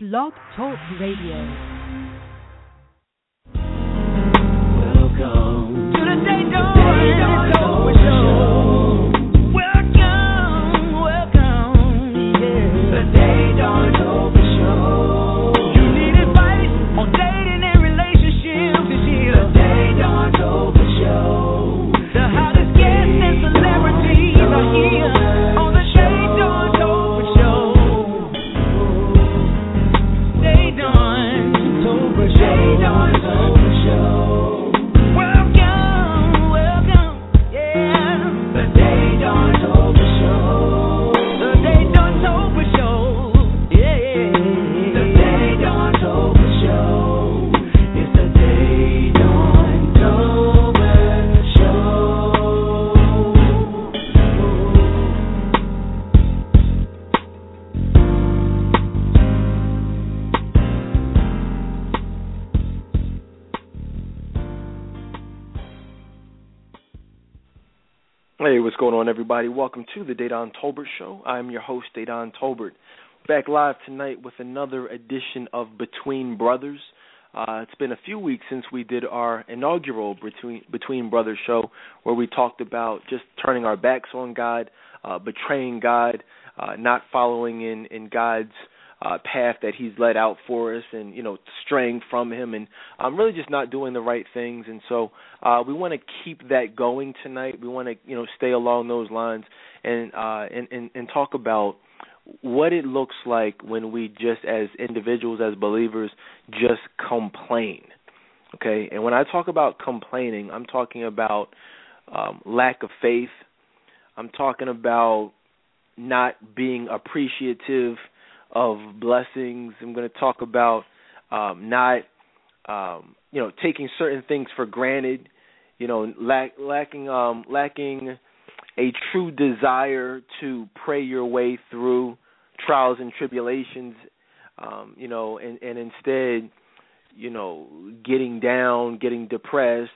Blog Talk Radio. Welcome to the Day Dawn everybody? Welcome to the Dadon Tolbert Show. I'm your host, Dadon Tolbert. Back live tonight with another edition of Between Brothers. Uh, it's been a few weeks since we did our inaugural Between Between Brothers show, where we talked about just turning our backs on God, uh, betraying God, uh, not following in in God's uh, path that He's led out for us, and you know straying from Him, and um, really just not doing the right things. And so uh, we want to keep that going tonight. We want to you know stay along those lines and uh, and, and and talk about what it looks like when we just as individuals as believers just complain. Okay? And when I talk about complaining, I'm talking about um lack of faith. I'm talking about not being appreciative of blessings. I'm going to talk about um not um you know taking certain things for granted, you know, lack lacking um lacking a true desire to pray your way through trials and tribulations um you know and and instead you know getting down getting depressed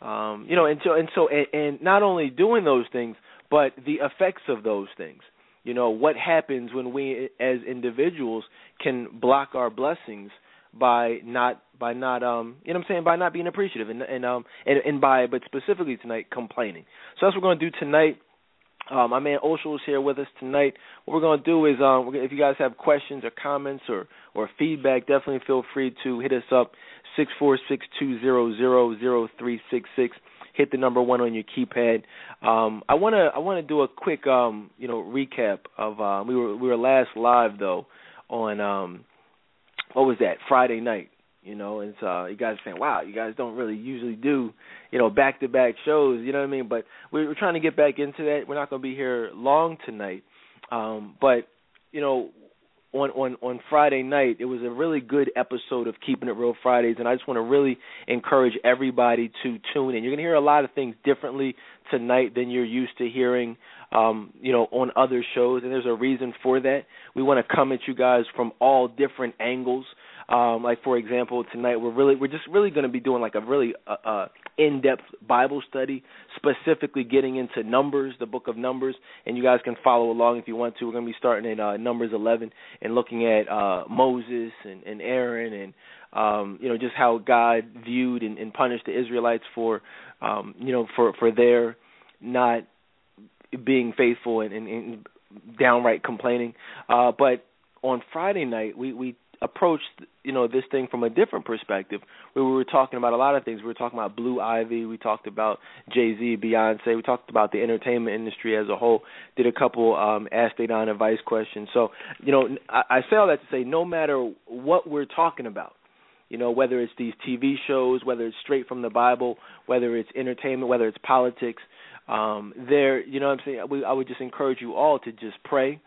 um you know and so and so and, and not only doing those things but the effects of those things you know what happens when we as individuals can block our blessings by not by not um you know what I'm saying by not being appreciative and and um and, and by but specifically tonight complaining. So that's what we're going to do tonight. Um, my man Oshel is here with us tonight. What we're going to do is, um, if you guys have questions or comments or or feedback, definitely feel free to hit us up six four six two zero zero zero three six six. Hit the number one on your keypad. Um, I want to I want to do a quick um, you know recap of uh, we were we were last live though on um, what was that? Friday night you know and so you guys are saying wow you guys don't really usually do you know back to back shows you know what i mean? But we're, we're trying to get back into that. We're not to be here long tonight. Um but you know on on on friday night it was a really good episode of keeping it real fridays and i just want to really encourage everybody to tune in. You're going to hear a lot of things differently tonight than you're used to hearing um you know on other shows and there's a reason for that. We want to come at you guys from all different angles. Um, like for example, tonight we're really we're just really going to be doing like a really uh, uh, in-depth Bible study, specifically getting into Numbers, the book of Numbers, and you guys can follow along if you want to. We're going to be starting in uh, Numbers 11 and looking at uh, Moses and, and Aaron and um, you know just how God viewed and, and punished the Israelites for um, you know for for their not being faithful and, and, and downright complaining. Uh, but on Friday night, we we approached you know this thing from a different perspective where we were talking about a lot of things. We were talking about blue ivy. We talked about jay-z beyonce. We talked about the entertainment industry as a whole. Did a couple um ask on advice questions. So you know I, I say all that to say no matter what we're talking about you know whether it's these tv shows whether it's straight from the bible whether it's entertainment whether it's politics um there you know what i'm saying? We, i would just encourage you all to just pray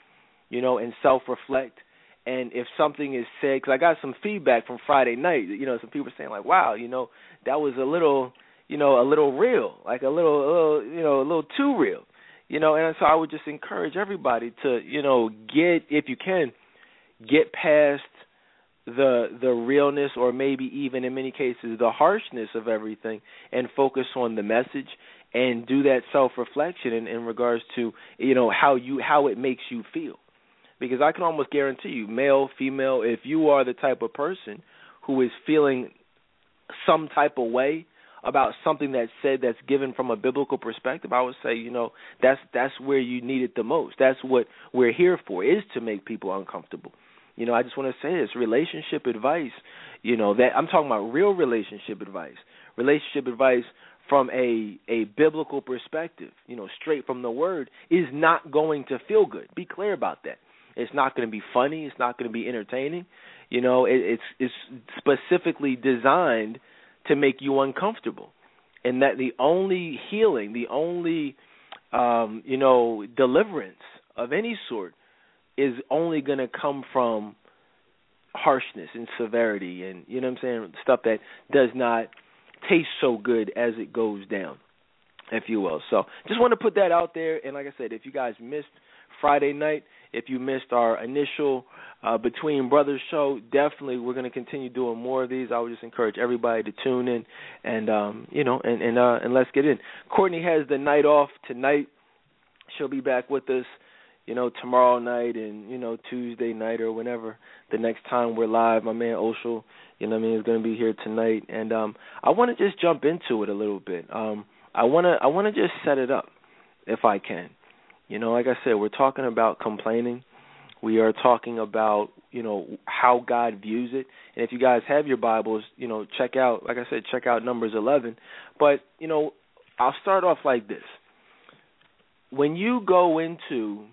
you know and self reflect and if something is said because i got some feedback from friday night you know some people saying like wow you know that was a little you know a little real like a little, a little you know a little too real. You know and so i would just encourage everybody to you know get if you can get past the the realness or maybe even in many cases the harshness of everything and focus on the message and do that self reflection in, in regards to you know how you how it makes you feel because I can almost guarantee you, male, female, if you are the type of person who is feeling some type of way about something that's said that's given from a biblical perspective, I would say, you know, that's that's where you need it the most. That's what we're here for, is to make people uncomfortable. You know, I just want to say this relationship advice, you know, that I'm talking about real relationship advice. Relationship advice from a a biblical perspective, you know, straight from the word is not going to feel good. Be clear about that. It's not going to be funny, it's not going to be entertaining. You know, it, it's it's specifically designed to make you uncomfortable. And that the only healing, the only um, you know, deliverance of any sort is only going to come from harshness and severity and you know what I'm saying stuff that does not taste so good as it goes down if you will. So just want to put that out there and like I said if you guys missed Friday night, if you missed our initial uh, Between Brothers show, definitely we're going to continue doing more of these. I would just encourage everybody to tune in and um, you know and and uh, and let's get in. Courtney has the night off tonight. She'll be back with us you know, tomorrow night and, you know, Tuesday night or whenever the next time we're live. My man Oshel, you know I mean, is gonna be here tonight and um I wanna just jump into it a little bit. Um I wanna I wanna just set it up if I can. You know, like I said, we're talking about complaining. We are talking about, you know, how God views it. And if you guys have your Bibles, you know, check out like I said, check out Numbers eleven. But, you know, I'll start off like this. When you go into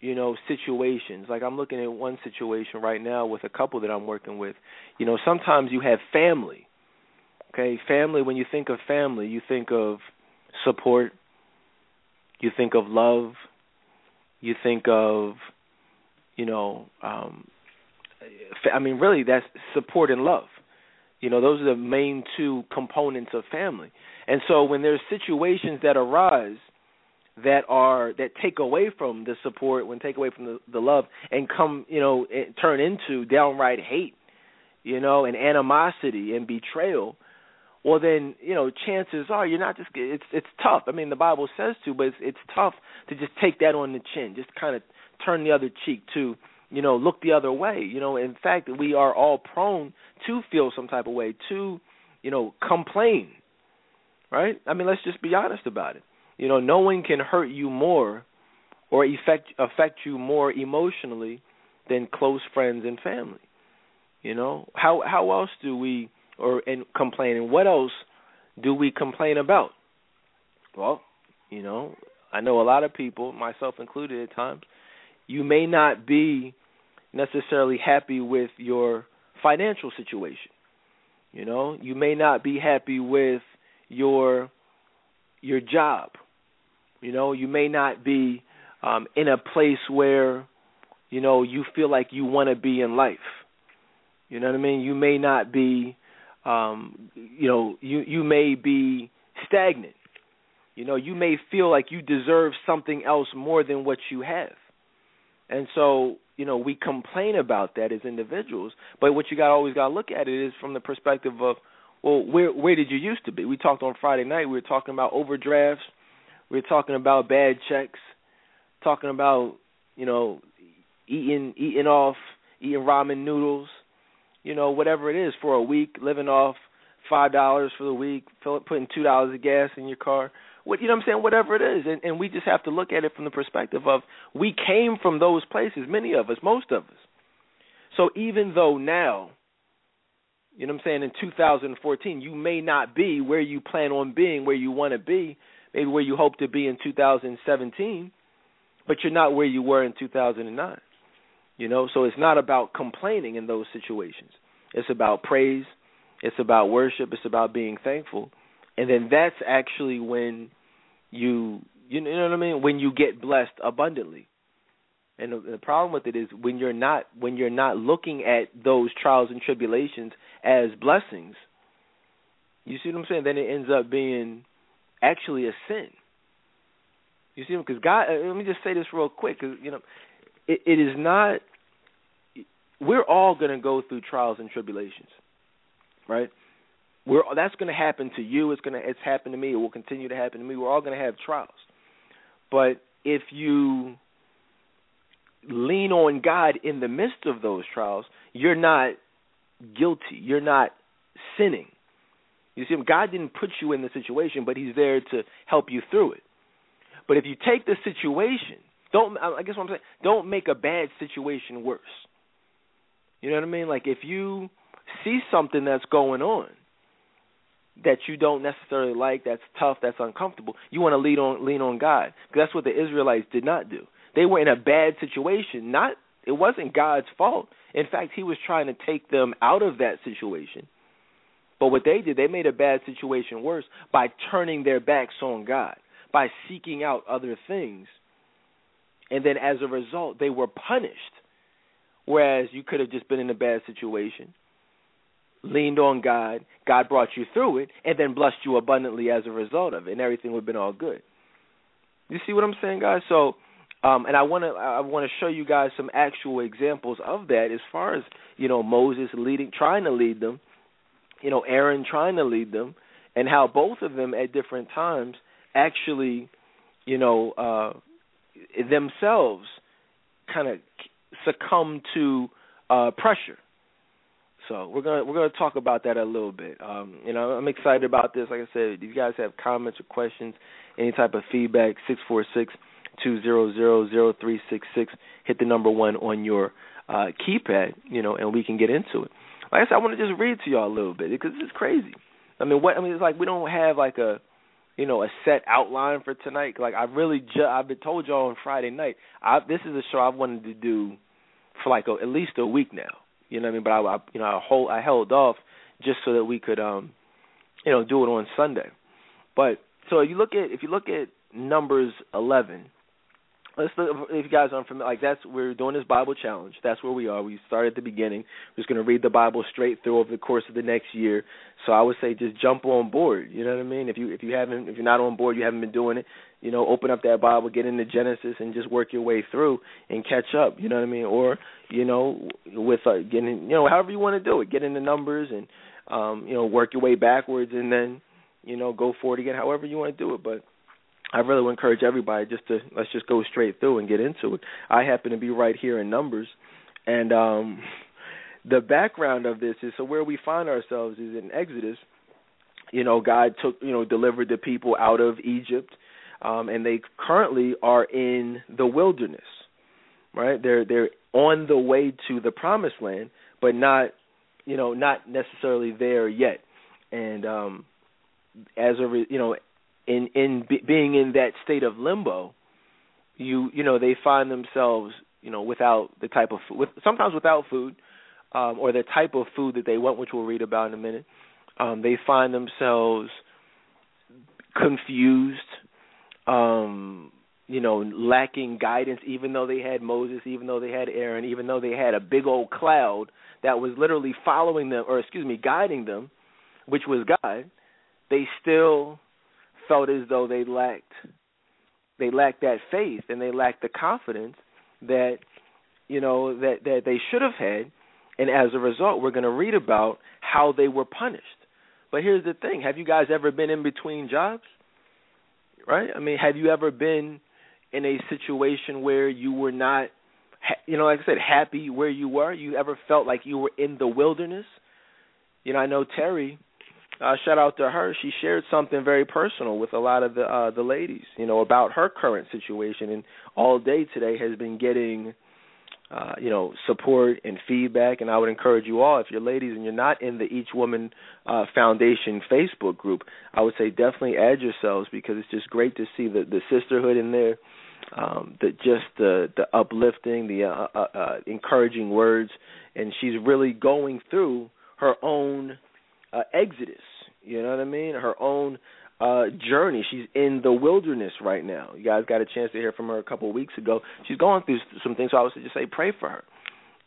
you know situations like i'm looking at one situation right now with a couple that i'm working with you know sometimes you have family okay family when you think of family you think of support you think of love you think of you know um i mean really that's support and love you know those are the main two components of family and so when there's situations that arise that are that take away from the support, when take away from the, the love, and come you know turn into downright hate, you know, and animosity and betrayal. Well, then you know, chances are you're not just it's it's tough. I mean, the Bible says to, but it's it's tough to just take that on the chin, just kind of turn the other cheek to you know look the other way. You know, in fact, we are all prone to feel some type of way, to you know complain, right? I mean, let's just be honest about it you know, no one can hurt you more or affect affect you more emotionally than close friends and family. You know, how how else do we or and complaining. what else do we complain about? Well, you know, I know a lot of people, myself included at times, you may not be necessarily happy with your financial situation. You know, you may not be happy with your your job you know, you may not be um, in a place where, you know, you feel like you want to be in life. You know what I mean? You may not be, um, you know, you you may be stagnant. You know, you may feel like you deserve something else more than what you have. And so, you know, we complain about that as individuals, but what you got always got to look at it is from the perspective of, well, where where did you used to be? We talked on Friday night. We were talking about overdrafts we are talking about bad checks, talking about you know eating eating off eating ramen noodles, you know whatever it is for a week, living off five dollars for the week, putting two dollars of gas in your car. What you know what I'm saying? Whatever it is, and, and we just have to look at it from the perspective of we came from those places, many of us, most of us. So even though now, you know what I'm saying, in 2014, you may not be where you plan on being, where you want to be, maybe where you hope to be in 2017, but you're not where you were in 2009. You know, so it's not about complaining in those situations. It's about praise, it's about worship, it's about being thankful. And then that's actually when you you know what I mean, when you get blessed abundantly. And the, problem with it is when you're not when you're not looking at those trials and tribulations as blessings, you see what I'm saying? Then it ends up being actually a sin. You see, because God. Uh, let me just say this real quick, because you know, it, it is not. We're all going to go through trials and tribulations, right? We're that's going to happen to you. It's going to it's happened to me. It will continue to happen to me. We're all going to have trials, but if you lean on God in the midst of those trials, you're not guilty. You're not sinning. You see, God didn't put you in the situation, but He's there to help you through it. But if you take the situation, don't I guess what I'm saying, don't make a bad situation worse. You know what I mean? Like if you see something that's going on that you don't necessarily like, that's tough, that's uncomfortable, you want to lean on lean on God. Because that's what the Israelites did not do. They were in a bad situation. Not it wasn't God's fault. In fact, he was trying to take them out of that situation. But what they did, they made a bad situation worse by turning their backs on God, by seeking out other things. And then as a result, they were punished. Whereas you could have just been in a bad situation, leaned on God, God brought you through it, and then blessed you abundantly as a result of it, and everything would have been all good. You see what I'm saying, guys? So um, and I want to I want to show you guys some actual examples of that as far as you know Moses leading trying to lead them, you know Aaron trying to lead them, and how both of them at different times actually, you know, uh, themselves kind of succumb to uh, pressure. So we're gonna we're gonna talk about that a little bit. Um, you know, I'm excited about this. Like I said, if you guys have comments or questions, any type of feedback, six four six two zero zero zero three six six. Hit the number one on your uh, keypad, you know, and we can get into it. Like I said, I want to just read to y'all a little bit because it's crazy. I mean, what I mean, it's like we don't have like a, you know, a set outline for tonight. Like I really, ju- I've been told y'all on Friday night. I this is a show I've wanted to do for like a, at least a week now. You know what I mean? But I, I you know, I hold, I held off just so that we could, um, you know, do it on Sunday. But so you look at if you look at Numbers 11, let's if you guys aren't familiar, like that's we're doing this Bible challenge. That's where we are. We start at the beginning. We're just going to read the Bible straight through over the course of the next year. So I would say just jump on board. You know what I mean? If you if you haven't if you're not on board, you haven't been doing it. You know, open up that Bible, get into Genesis, and just work your way through and catch up. You know what I mean? Or you know, with uh, getting you know however you want to do it, get into Numbers and um, you know work your way backwards, and then you know go forward again. However you want to do it, but I really would encourage everybody just to let's just go straight through and get into it. I happen to be right here in Numbers, and um, the background of this is so where we find ourselves is in Exodus. You know, God took you know delivered the people out of Egypt, um, and they currently are in the wilderness. Right, they're they're on the way to the promised land, but not you know not necessarily there yet. And um, as a you know in in be, being in that state of limbo, you you know they find themselves you know without the type of food, with, sometimes without food, um, or the type of food that they want, which we'll read about in a minute. Um, they find themselves confused, um, you know, lacking guidance, even though they had Moses, even though they had Aaron, even though they had a big old cloud that was literally following them, or excuse me, guiding them, which was God. They still felt as though they lacked they lacked that faith and they lacked the confidence that you know that that they should have had. And as a result we're going to read about how they were punished. But here's the thing. Have you guys ever been in between jobs? Right? I mean have you ever been in a situation where you were not you know like i said happy where you were? You ever felt like you were in the wilderness? You know i know terry uh, shout out to her. She shared something very personal with a lot of the uh, the ladies, you know, about her current situation, and all day today has been getting, uh, you know, support and feedback. And I would encourage you all, if you're ladies and you're not in the Each Woman uh, Foundation Facebook group, I would say definitely add yourselves because it's just great to see the the sisterhood in there, um, just the the uplifting, the uh, uh, uh, encouraging words, and she's really going through her own uh, exodus. You know what I mean? Her own uh journey. She's in the wilderness right now. You guys got a chance to hear from her a couple of weeks ago. She's going through some things, so I would just say pray for her.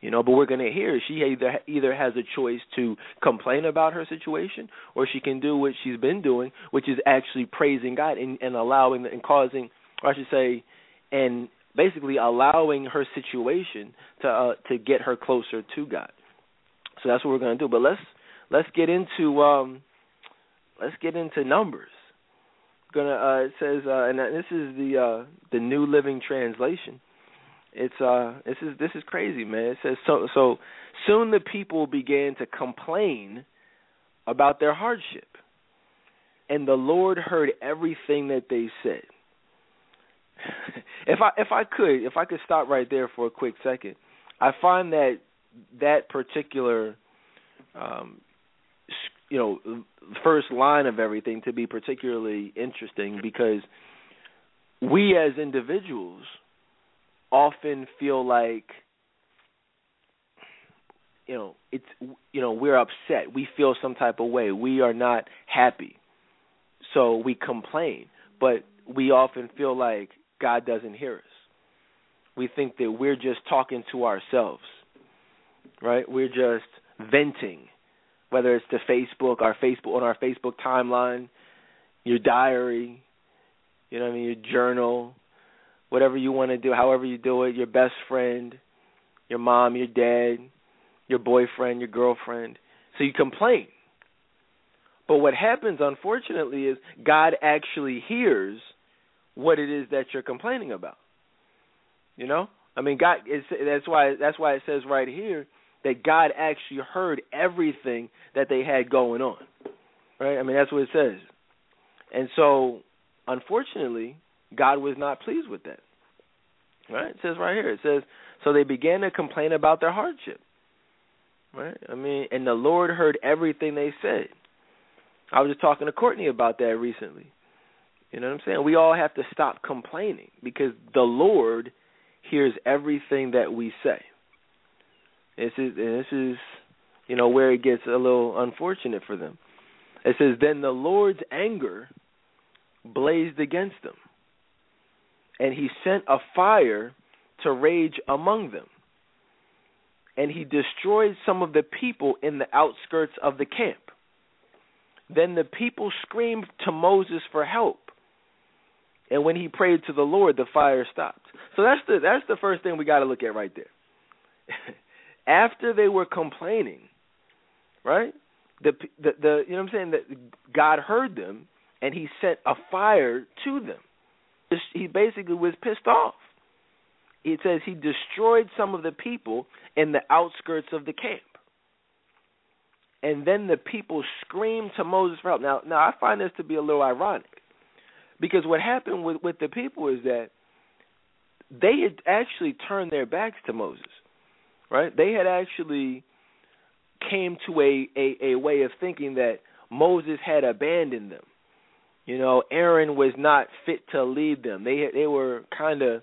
You know, but we're going to hear she either either has a choice to complain about her situation, or she can do what she's been doing, which is actually praising God and, and allowing and causing, or I should say, and basically allowing her situation to uh, to get her closer to God. So that's what we're going to do. But let's let's get into um let's get into numbers. Gonna uh it says uh and this is the uh the New Living Translation. It's uh this is this is crazy, man. It says so so soon the people began to complain about their hardship. And the Lord heard everything that they said. if I if I could, if I could stop right there for a quick second. I find that that particular um you know first line of everything to be particularly interesting because we as individuals often feel like you know it's you know we're upset. We feel some type of way. We are not happy. So we complain. But we often feel like god doesn't hear us. We think that we're just talking to ourselves right? We're just venting whether it's to facebook our facebook on our facebook timeline your diary you know what i mean your journal whatever you want to do, however you do it, your best friend, your mom, your dad, your boyfriend, your girlfriend. So you complain. But what happens, unfortunately, is God actually hears what it is that you're complaining about. You know, I mean, God. Is, that's why. That's why it says right here that God actually heard everything that they had going on. Right. I mean, that's what it says. And so, unfortunately, God was not pleased with that. Right? It says right here. It says, so they began to complain about their hardship. Right? I mean, and the Lord heard everything they said. I was just talking to Courtney about that recently. You know what I'm saying? We all have to stop complaining because the Lord hears everything that we say. This is this is you know where it gets a little unfortunate for them. It says then the Lord's anger blazed against them and he sent a fire to rage among them. And he destroyed some of the people in the outskirts of the camp. Then the people screamed to Moses for help. And when he prayed to the Lord, the fire stopped. So that's the that's the first thing we got to look at right there. After they were complaining, right? The, the the you know what I'm saying that God heard them and he sent a fire to them he basically was pissed off. It says he destroyed some of the people in the outskirts of the camp. And then the people screamed to Moses for help. Now, now I find this to be a little ironic, because what happened with with the people is that they had actually turned their backs to Moses, right? They had actually came to a a, a way of thinking that Moses had abandoned them you know, Aaron was not fit to lead them. They they were kind of,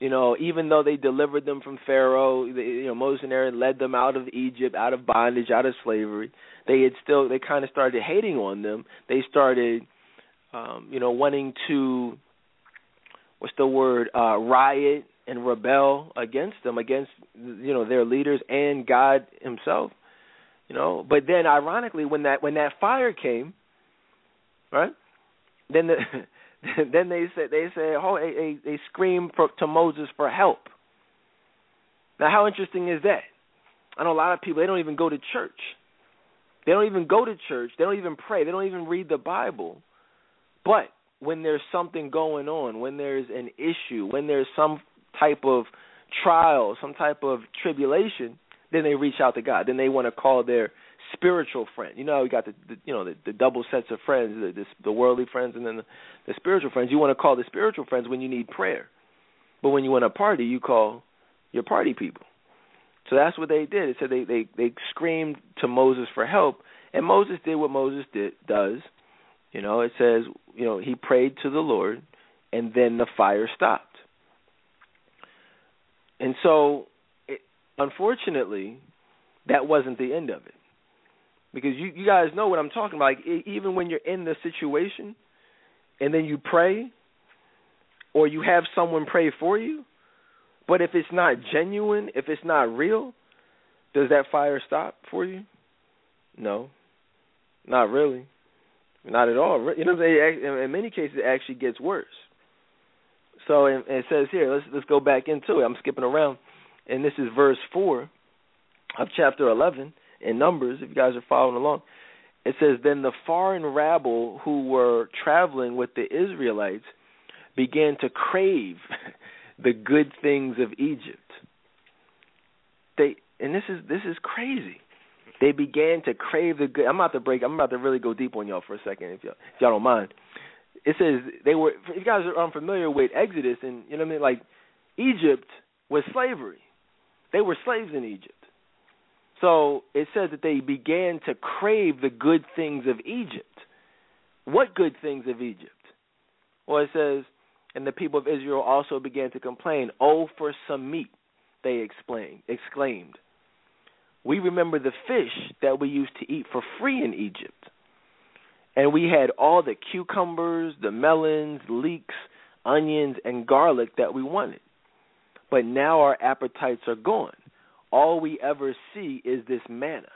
you know, even though they delivered them from Pharaoh, they, you know, Moses and Aaron led them out of Egypt, out of bondage, out of slavery. They had still they kind of started hating on them. They started, um, you know, wanting to, what's the word, uh, riot and rebel against them, against you know their leaders and God Himself. You know, but then ironically, when that when that fire came, right? then the, then they said they said oh they they, they for, to Moses for help. Now how interesting is that? I know a lot of people they don't even go to church. They don't even go to church. They don't even pray. They don't even read the Bible. But when there's something going on, when there's an issue, when there's some type of trial, some type of tribulation, then they reach out to God. Then they want to call their spiritual friend. You know, we got the, the you know the, the double sets of friends, the, the the worldly friends and then the, the spiritual friends. You want to call the spiritual friends when you need prayer, but when you want to party, you call your party people. So that's what they did. It said they they they screamed to Moses for help, and Moses did what Moses did does. You know, it says you know he prayed to the Lord, and then the fire stopped. And so, it, unfortunately, that wasn't the end of it because you you guys know what I'm talking about. Like even when you're in the situation, and then you pray, or you have someone pray for you, but if it's not genuine, if it's not real, does that fire stop for you? No, not really, not at all. You know what I'm saying? In many cases, it actually gets worse. So it says here, let's let's go back into it. I'm skipping around, and this is verse four of chapter 11 in Numbers, if you guys are following along. It says, Then the foreign rabble who were traveling with the Israelites began to crave the good things of Egypt. They and this is this is crazy. They began to crave the good. I'm about to break. I'm about to really go deep on y'all for a second, if y'all, if y'all don't mind. It says they were. If you guys are unfamiliar with Exodus, and you know what I mean, like Egypt was slavery. They were slaves in Egypt. So it says that they began to crave the good things of Egypt. What good things of Egypt? Well, it says, and the people of Israel also began to complain, "Oh, for some meat!" They explained, exclaimed. We remember the fish that we used to eat for free in Egypt. And we had all the cucumbers, the melons, leeks, onions, and garlic that we wanted. But now our appetites are gone. All we ever see is this manna.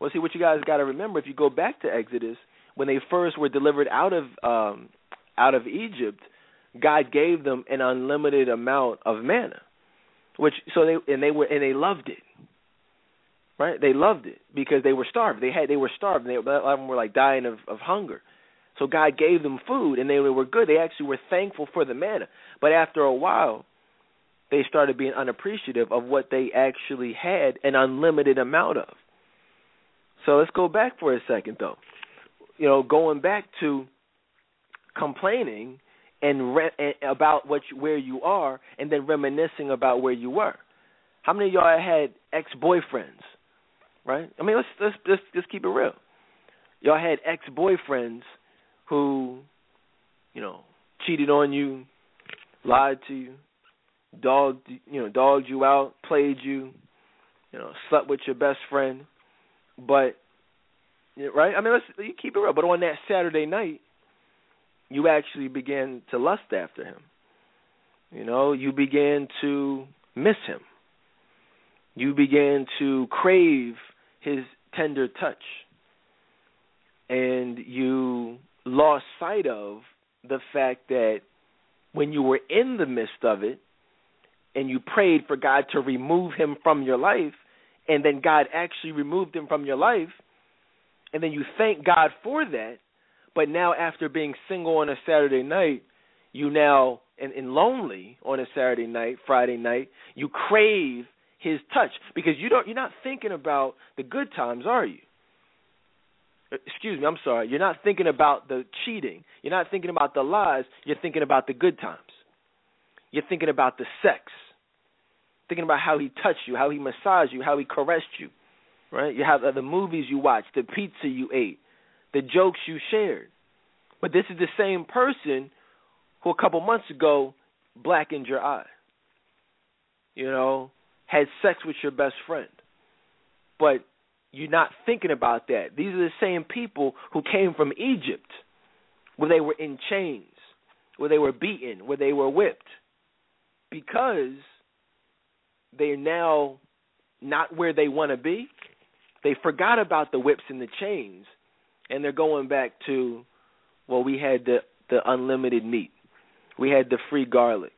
Well, see, what you guys got to remember if you go back to Exodus, when they first were delivered out of um, out of Egypt, God gave them an unlimited amount of manna, which so they and they were and they loved it right? They loved it because they were starved. They had they were starved. They a lot of them were like dying of of hunger. So God gave them food, and they were good. They actually were thankful for the manna. But after a while, they started being unappreciative of what they actually had an unlimited amount of. So let's go back for a second, though. You know, going back to complaining and, re- about what you, where you are, and then reminiscing about where you were. How many of y'all had ex-boyfriends right? I mean, let's let's just just keep it real. Y'all had ex boyfriends who, you know, cheated on you, lied to you, dogged you know dogged you out, played you, you know, slept with your best friend, but right? I mean, let's you keep it real. But on that Saturday night, you actually began to lust after him. You know, you began to miss him. You began to crave his tender touch. And you lost sight of the fact that when you were in the midst of it and you prayed for God to remove him from your life, and then God actually removed him from your life, and then you thank God for that, but now after being single on a Saturday night, you now and, and lonely on a Saturday night, Friday night, you crave his touch because you don't you're not thinking about the good times, are you? Excuse me, I'm sorry. You're not thinking about the cheating. You're not thinking about the lies. You're thinking about the good times. You're thinking about the sex. Thinking about how he touched you, how he massaged you, how he caressed you. Right? You have the movies you watched, the pizza you ate, the jokes you shared. But this is the same person who a couple months ago blackened your eye. You know, had sex with your best friend. But you're not thinking about that. These are the same people who came from Egypt, where they were in chains, where they were beaten, where they were whipped, because they're now not where they want to be. They forgot about the whips and the chains, and they're going back to, well, we had the the unlimited meat, we had the free garlic,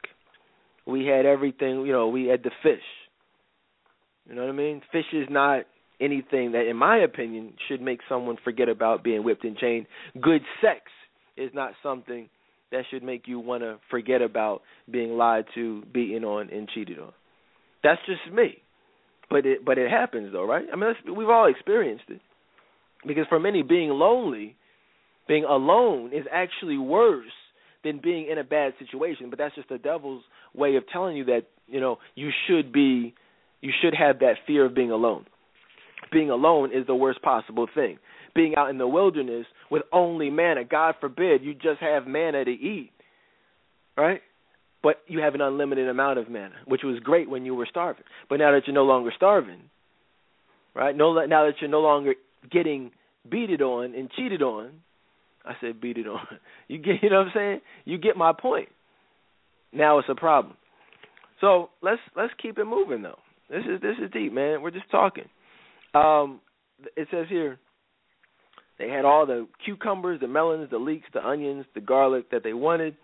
we had everything. You know, we had the fish you know what I mean? Fish is not anything that, in my opinion, should make someone forget about being whipped and chained. Good sex is not something that should make you want to forget about being lied to, beaten on, and cheated on. That's just me. But it but it happens though, right? I mean, we've all experienced it. Because for many, being lonely, being alone, is actually worse than being in a bad situation. But that's just the devil's way of telling you that you know you should be you should have that fear of being alone. Being alone is the worst possible thing. Being out in the wilderness with only manna, God forbid you just have manna to eat, right? But you have an unlimited amount of manna, which was great when you were starving. But now that you're no longer starving, right? No, now that you're no longer getting beated on and cheated on, I said beat it on. You get, you know what I'm saying? You get my point. Now it's a problem. So let's let's keep it moving though. This is this is deep, man. We're just talking. Um, it says here they had all the cucumbers, the melons, the leeks, the onions, the garlic that they wanted,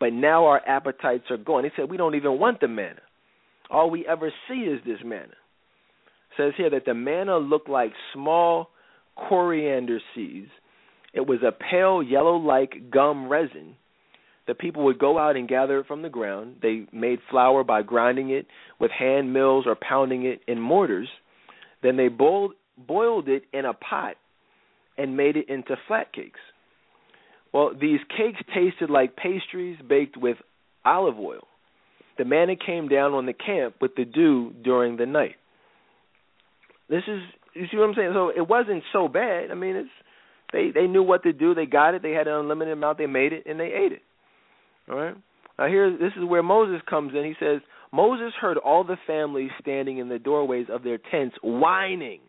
but now our appetites are gone. They said we don't even want the manna. All we ever see is this manna. It says here that the manna looked like small coriander seeds. It was a pale yellow like gum resin. The people would go out and gather it from the ground. They made flour by grinding it with hand mills or pounding it in mortars. Then they boiled boiled it in a pot and made it into flat cakes. Well, these cakes tasted like pastries baked with olive oil. The manna came down on the camp with the dew during the night. This is you see what I'm saying? So it wasn't so bad. I mean, it's they they knew what to do. They got it. They had an unlimited amount. They made it and they ate it. All right. Now here, this is where Moses comes in. He says Moses heard all the families standing in the doorways of their tents whining.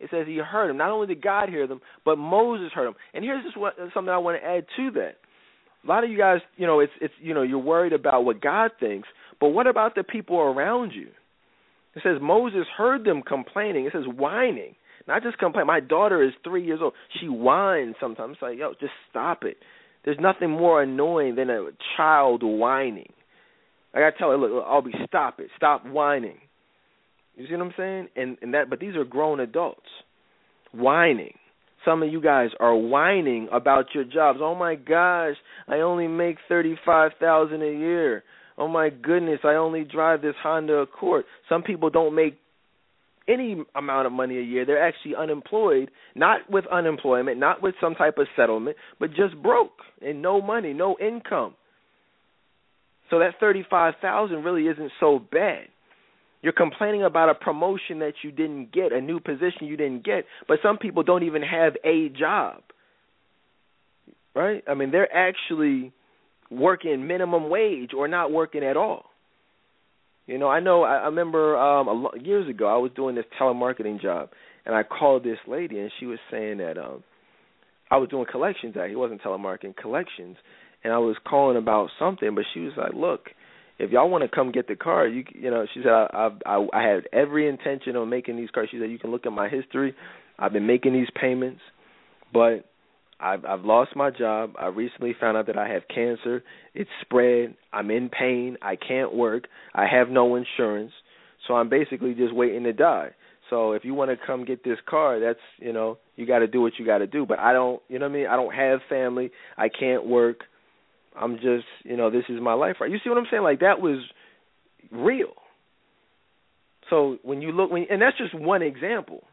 It says he heard them. Not only did God hear them, but Moses heard them. And here's just what, something I want to add to that. A lot of you guys, you know, it's it's you know, you're worried about what God thinks, but what about the people around you? It says Moses heard them complaining. It says whining, not just complaining. My daughter is three years old. She whines sometimes. It's like, yo, just stop it. There's nothing more annoying than a child whining. I gotta tell her, look, look, I'll be stop it, stop whining. You see what I'm saying? And and that, but these are grown adults whining. Some of you guys are whining about your jobs. Oh my gosh, I only make thirty five thousand a year. Oh my goodness, I only drive this Honda Accord. Some people don't make any amount of money a year. They're actually unemployed, not with unemployment, not with some type of settlement, but just broke and no money, no income. So that 35,000 really isn't so bad. You're complaining about a promotion that you didn't get, a new position you didn't get, but some people don't even have a job. Right? I mean, they're actually working minimum wage or not working at all. You know, I know. I, I remember um, a lo- years ago I was doing this telemarketing job, and I called this lady, and she was saying that um, I was doing collections. He wasn't telemarketing, collections, and I was calling about something. But she was like, "Look, if y'all want to come get the car, you you know," she said, I, "I I had every intention of making these cars." She said, "You can look at my history. I've been making these payments, but I've I've lost my job. I recently found out that I have cancer. It's spread. I'm in pain. I can't work. I have no insurance. So I'm basically just waiting to die. So if you want to come get this car, that's you know you got to do what you got to do. But I don't, you know what I mean. I don't have family. I can't work. I'm just, you know, this is my life. Right? You see what I'm saying? Like that was real. So when you look, when and that's just one example.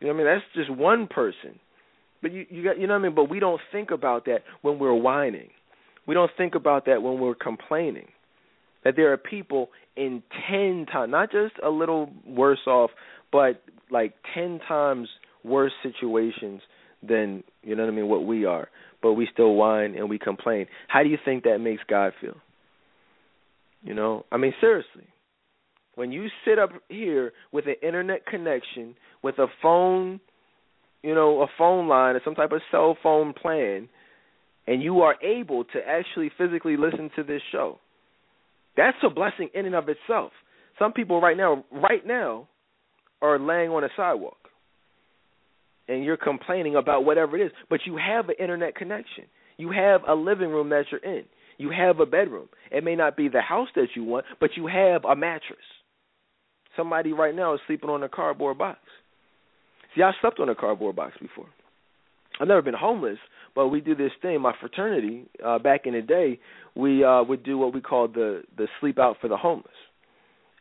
You know what I mean? That's just one person. But you you got you know what I mean. But we don't think about that when we're whining. We don't think about that when we're complaining. That there are people in ten times, not just a little worse off, but like ten times worse situations than you know what I mean. What we are, but we still whine and we complain. How do you think that makes God feel? You know, I mean seriously. When you sit up here with an internet connection, with a phone you know, a phone line or some type of cell phone plan, and you are able to actually physically listen to this show, that's a blessing in and of itself. Some people right now, right now, are laying on a sidewalk, and you're complaining about whatever it is, but you have an internet connection. You have a living room that you're in. You have a bedroom. It may not be the house that you want, but you have a mattress. Somebody right now is sleeping on a cardboard box. See, I slept on a cardboard box before. I've never been homeless, but we do this thing. My fraternity, uh, back in the day, we uh, would do what we called the the sleep out for the homeless.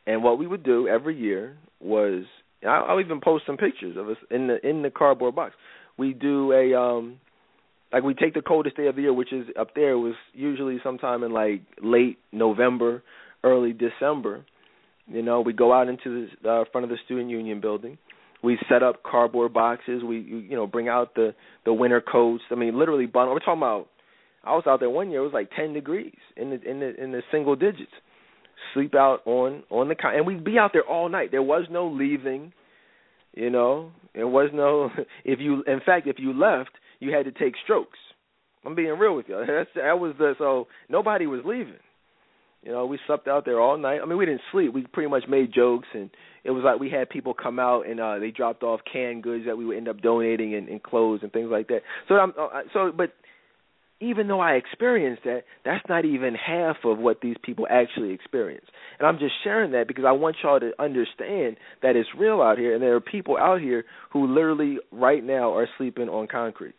And what we would do every year was, I'll, I'll even post some pictures of us in the in the cardboard box. We do a um, like we take the coldest day of the year, which is up there. Was usually sometime in like late November, early December. You know, we go out into the uh, front of the student union building we set up cardboard boxes. We you know bring out the the winter coats. I mean, literally bundle. We're talking about. I was out there one year. It was like ten degrees in the in the in the single digits. Sleep out on on the and we'd be out there all night. There was no leaving. You know, there was no. If you, in fact, if you left, you had to take strokes. I'm being real with you. That's that was the so nobody was leaving. You know, we slept out there all night. I mean, we didn't sleep. We pretty much made jokes, and it was like we had people come out and uh they dropped off canned goods that we would end up donating and, and clothes and things like that. So I'm uh, so, but even though I experienced that, that's not even half of what these people actually experience. And I'm just sharing that because I want y'all to understand that it's real out here, and there are people out here who literally right now are sleeping on concrete.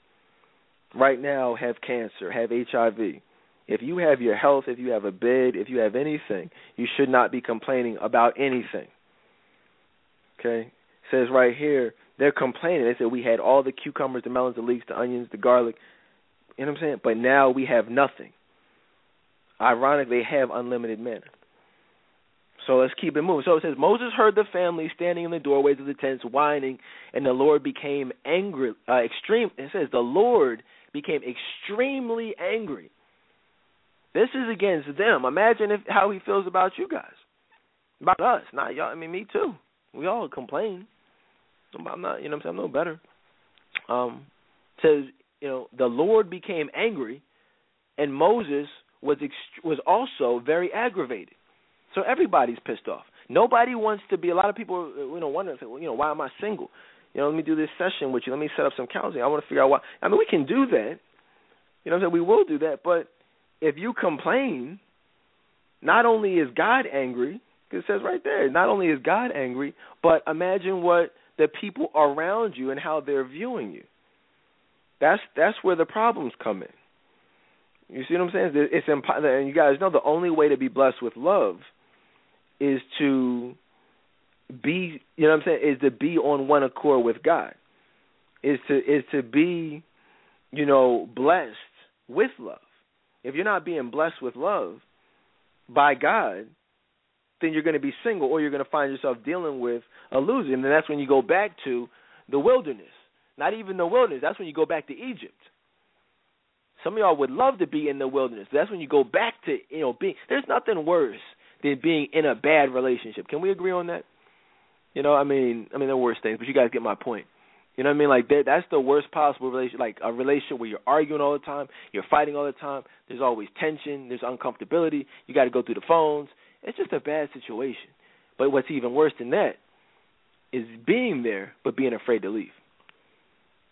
Right now have cancer, have HIV If you have your health, if you have a bed, if you have anything, you should not be complaining about anything. Okay? Says right here, they're complaining. They said we had all the cucumbers, the melons, the leeks, the onions, the garlic. You know what I'm saying? But now we have nothing. Ironic, they have unlimited manna. So let's keep it moving. So it says Moses heard the family standing in the doorways of the tents whining, and the Lord became angry. Uh, extreme. It says the Lord became extremely angry. This is against them. Imagine if how he feels about you guys, about us, not y'all. I mean, me too. We all complain. I'm not, you know, what I'm saying I'm no better. Um, says you know the Lord became angry, and Moses was ext- was also very aggravated. So everybody's pissed off. Nobody wants to be. A lot of people, you know, wonder, well, you know, why am I single? You know, let me do this session with you. Let me set up some counseling. I want to figure out why. I mean, we can do that. You know, I'm saying we will do that. But if you complain, not only is God angry, it says right there, not only is God angry, but imagine what the people around you and how they're viewing you. That's that's where the problems come in. You see what I'm saying? It's impossible, and you guys know the only way to be blessed with love is to be you know what I'm saying is to be on one accord with God. Is to is to be you know blessed with love. If you're not being blessed with love by God, then you're going to be single or you're going to find yourself dealing with a loser and then that's when you go back to the wilderness. Not even the wilderness, that's when you go back to Egypt. Some of y'all would love to be in the wilderness. That's when you go back to, you know, being there's nothing worse than being in a bad relationship. Can we agree on that? You know, I mean, I mean, there are worse things, but you guys get my point. You know what I mean? Like that, that's the worst possible relationship. Like a relationship where you're arguing all the time, you're fighting all the time. There's always tension. There's uncomfortability. You got to go through the phones. It's just a bad situation. But what's even worse than that is being there but being afraid to leave.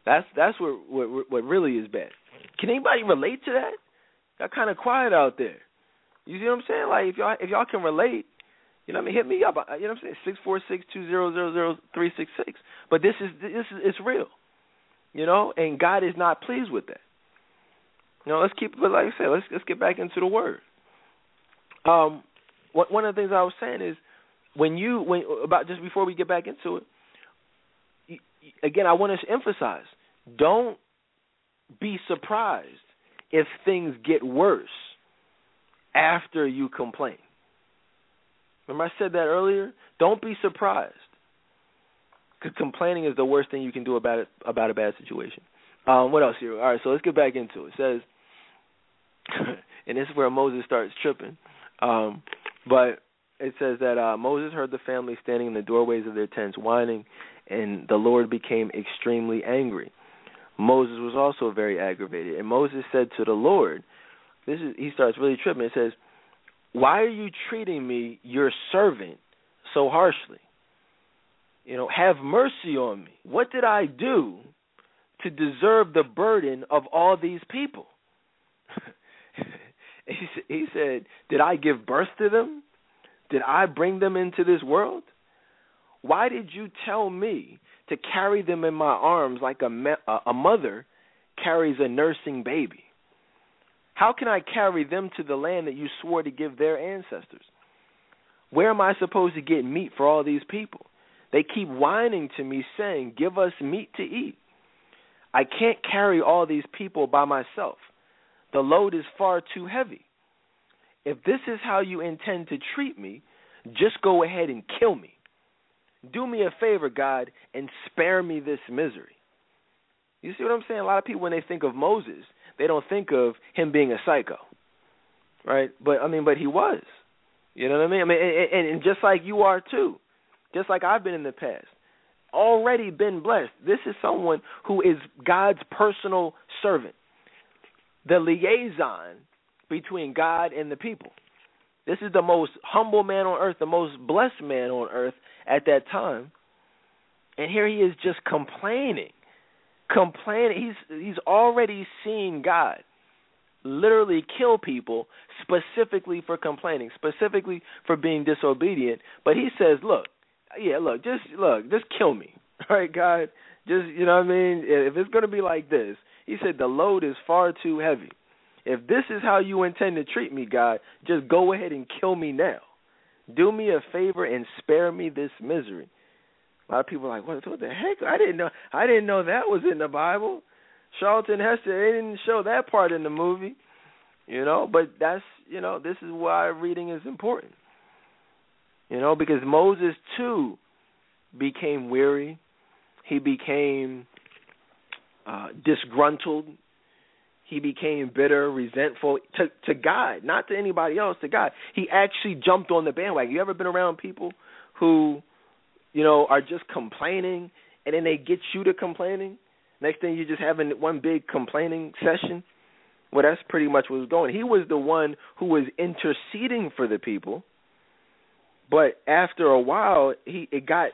That's that's what what, what really is bad. Can anybody relate to that? Got kind of quiet out there. You see what I'm saying? Like if y'all if y'all can relate, you know what I mean, hit me up. You know what I'm saying? Six four six two zero zero zero three six six. But this is this is it's real. You know, and God is not pleased with that. You know, let's keep but like I said, let's let's get back into the word. Um one of the things I was saying is when you when about just before we get back into it, you, again I want to emphasize, don't be surprised if things get worse after you complain. Remember, I said that earlier. Don't be surprised, because complaining is the worst thing you can do about it about a bad situation. Um, what else here? All right, so let's get back into it. It says, and this is where Moses starts tripping. Um, but it says that uh, Moses heard the family standing in the doorways of their tents whining, and the Lord became extremely angry. Moses was also very aggravated, and Moses said to the Lord, "This is." He starts really tripping. It says, "Why are you treating me, your servant, so harshly? You know, have mercy on me. What did I do to deserve the burden of all these people?" he, said, "Did I give birth to them? Did I bring them into this world? Why did you tell me to carry them in my arms like a a mother carries a nursing baby? How can I carry them to the land that you swore to give their ancestors? Where am I supposed to get meat for all these people? They keep whining to me saying, "Give us meat to eat." I can't carry all these people by myself. The load is far too heavy. If this is how you intend to treat me, just go ahead and kill me. Do me a favor, God, and spare me this misery. You see what I'm saying? A lot of people, when they think of Moses, they don't think of him being a psycho, right? But I mean, but he was. You know what I mean? I mean, and, and just like you are too, just like I've been in the past, already been blessed. This is someone who is God's personal servant, the liaison between God and the people. This is the most humble man on earth, the most blessed man on earth at that time. And here he is just complaining. Complaining. He's he's already seen God literally kill people specifically for complaining, specifically for being disobedient. But he says, Look, yeah, look, just look, just kill me. All right, God. Just you know what I mean? If it's gonna be like this, he said the load is far too heavy. If this is how you intend to treat me, God, just go ahead and kill me now. Do me a favor and spare me this misery. A lot of people are like, what, what the heck? I didn't know. I didn't know that was in the Bible. Charlton Heston, they didn't show that part in the movie. You know, but that's you know, this is why reading is important. You know, because Moses too became weary. He became uh, disgruntled. He became bitter, resentful to to God, not to anybody else. To God, he actually jumped on the bandwagon. You ever been around people who, you know, are just complaining, and then they get you to complaining? Next thing you're just having one big complaining session. Well, that's pretty much what was going. He was the one who was interceding for the people, but after a while, he it got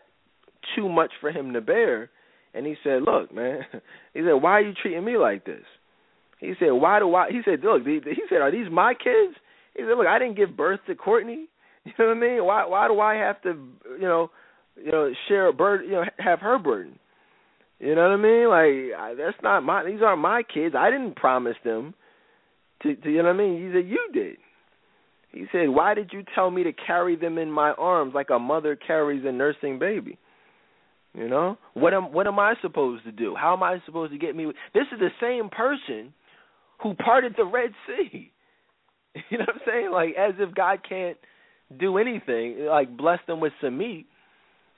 too much for him to bear, and he said, "Look, man," he said, "Why are you treating me like this?" He said, "Why do I?" He said, "Look," he said, "Are these my kids?" He said, "Look, I didn't give birth to Courtney. You know what I mean? Why? Why do I have to, you know, you know, share a burden, you know, have her burden?" You know what I mean? Like I, that's not my. These aren't my kids. I didn't promise them. To, to you know what I mean? He said you did. He said, "Why did you tell me to carry them in my arms like a mother carries a nursing baby?" You know what am what am I supposed to do? How am I supposed to get me? This is the same person who parted the Red Sea. You know what I'm saying? Like as if God can't do anything, like bless them with some meat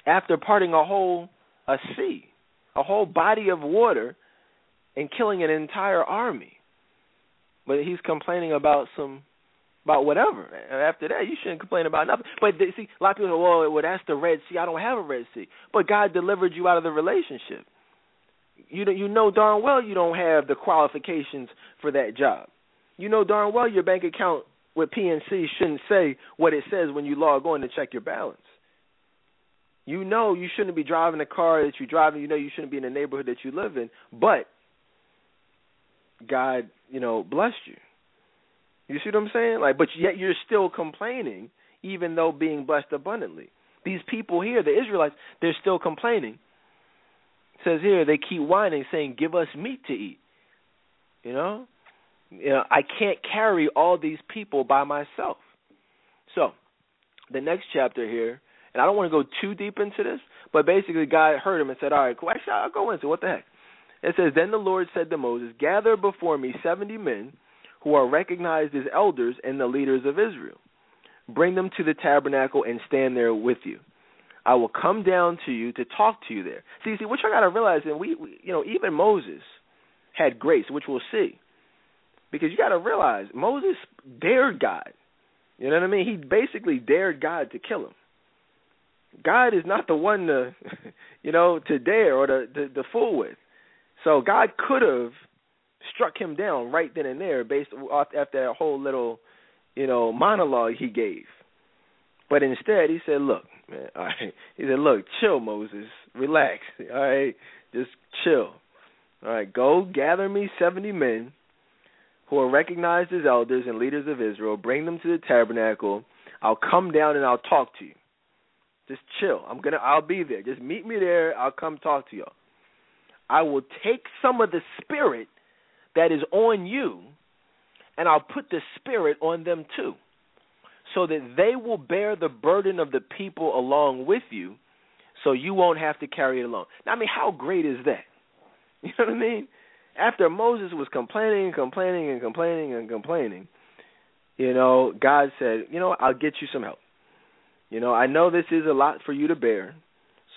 after parting a whole a sea a whole body of water and killing an entire army. But he's complaining about some about whatever. After that, you shouldn't complain about nothing. But they, see, a lot of people say, "Well, well, that's the Red Sea. I don't have a Red Sea." But God delivered you out of the relationship. You you know darn well you don't have the qualifications for that job. You know darn well your bank account with PNC shouldn't say what it says when you log on to check your balance. You know you shouldn't be driving the car that you're driving. You know you shouldn't be in the neighborhood that you live in. But God, you know, blessed you. You see what I'm saying? Like, but yet you're still complaining, even though being blessed abundantly. These people here, the Israelites, they're still complaining. It says here they keep whining, saying, "Give us meat to eat." You know, you know, I can't carry all these people by myself. So, the next chapter here and I don't want to go too deep into this, but basically, God heard him and said, "All right, cool. Actually, I'll go into it. what the heck." It says, "Then the Lord said to Moses, Gather before me seventy men who are recognized as elders and the leaders of Israel. Bring them to the tabernacle and stand there with you. I will come down to you to talk to you there." See, see, what you got to realize, and we, we, you know, even Moses had grace, which we'll see, because you got to realize Moses dared God. You know what I mean? He basically dared God to kill him. God is not the one to, you know, to dare or to, to, to fool with. So God could have struck him down right then and there based off after that whole little, you know, monologue he gave. But instead, he said, "Look, man. All right. He said, "Look, chill, Moses. Relax. All right, just chill. All right, go gather me seventy men." Who are recognized as elders and leaders of Israel, bring them to the tabernacle. I'll come down and I'll talk to you. Just chill. I'm gonna. I'll be there. Just meet me there. I'll come talk to y'all. I will take some of the spirit that is on you, and I'll put the spirit on them too, so that they will bear the burden of the people along with you, so you won't have to carry it alone. Now, I mean, how great is that? You know what I mean? After Moses was complaining and complaining and complaining and complaining, you know, God said, "You know, I'll get you some help." You know, I know this is a lot for you to bear.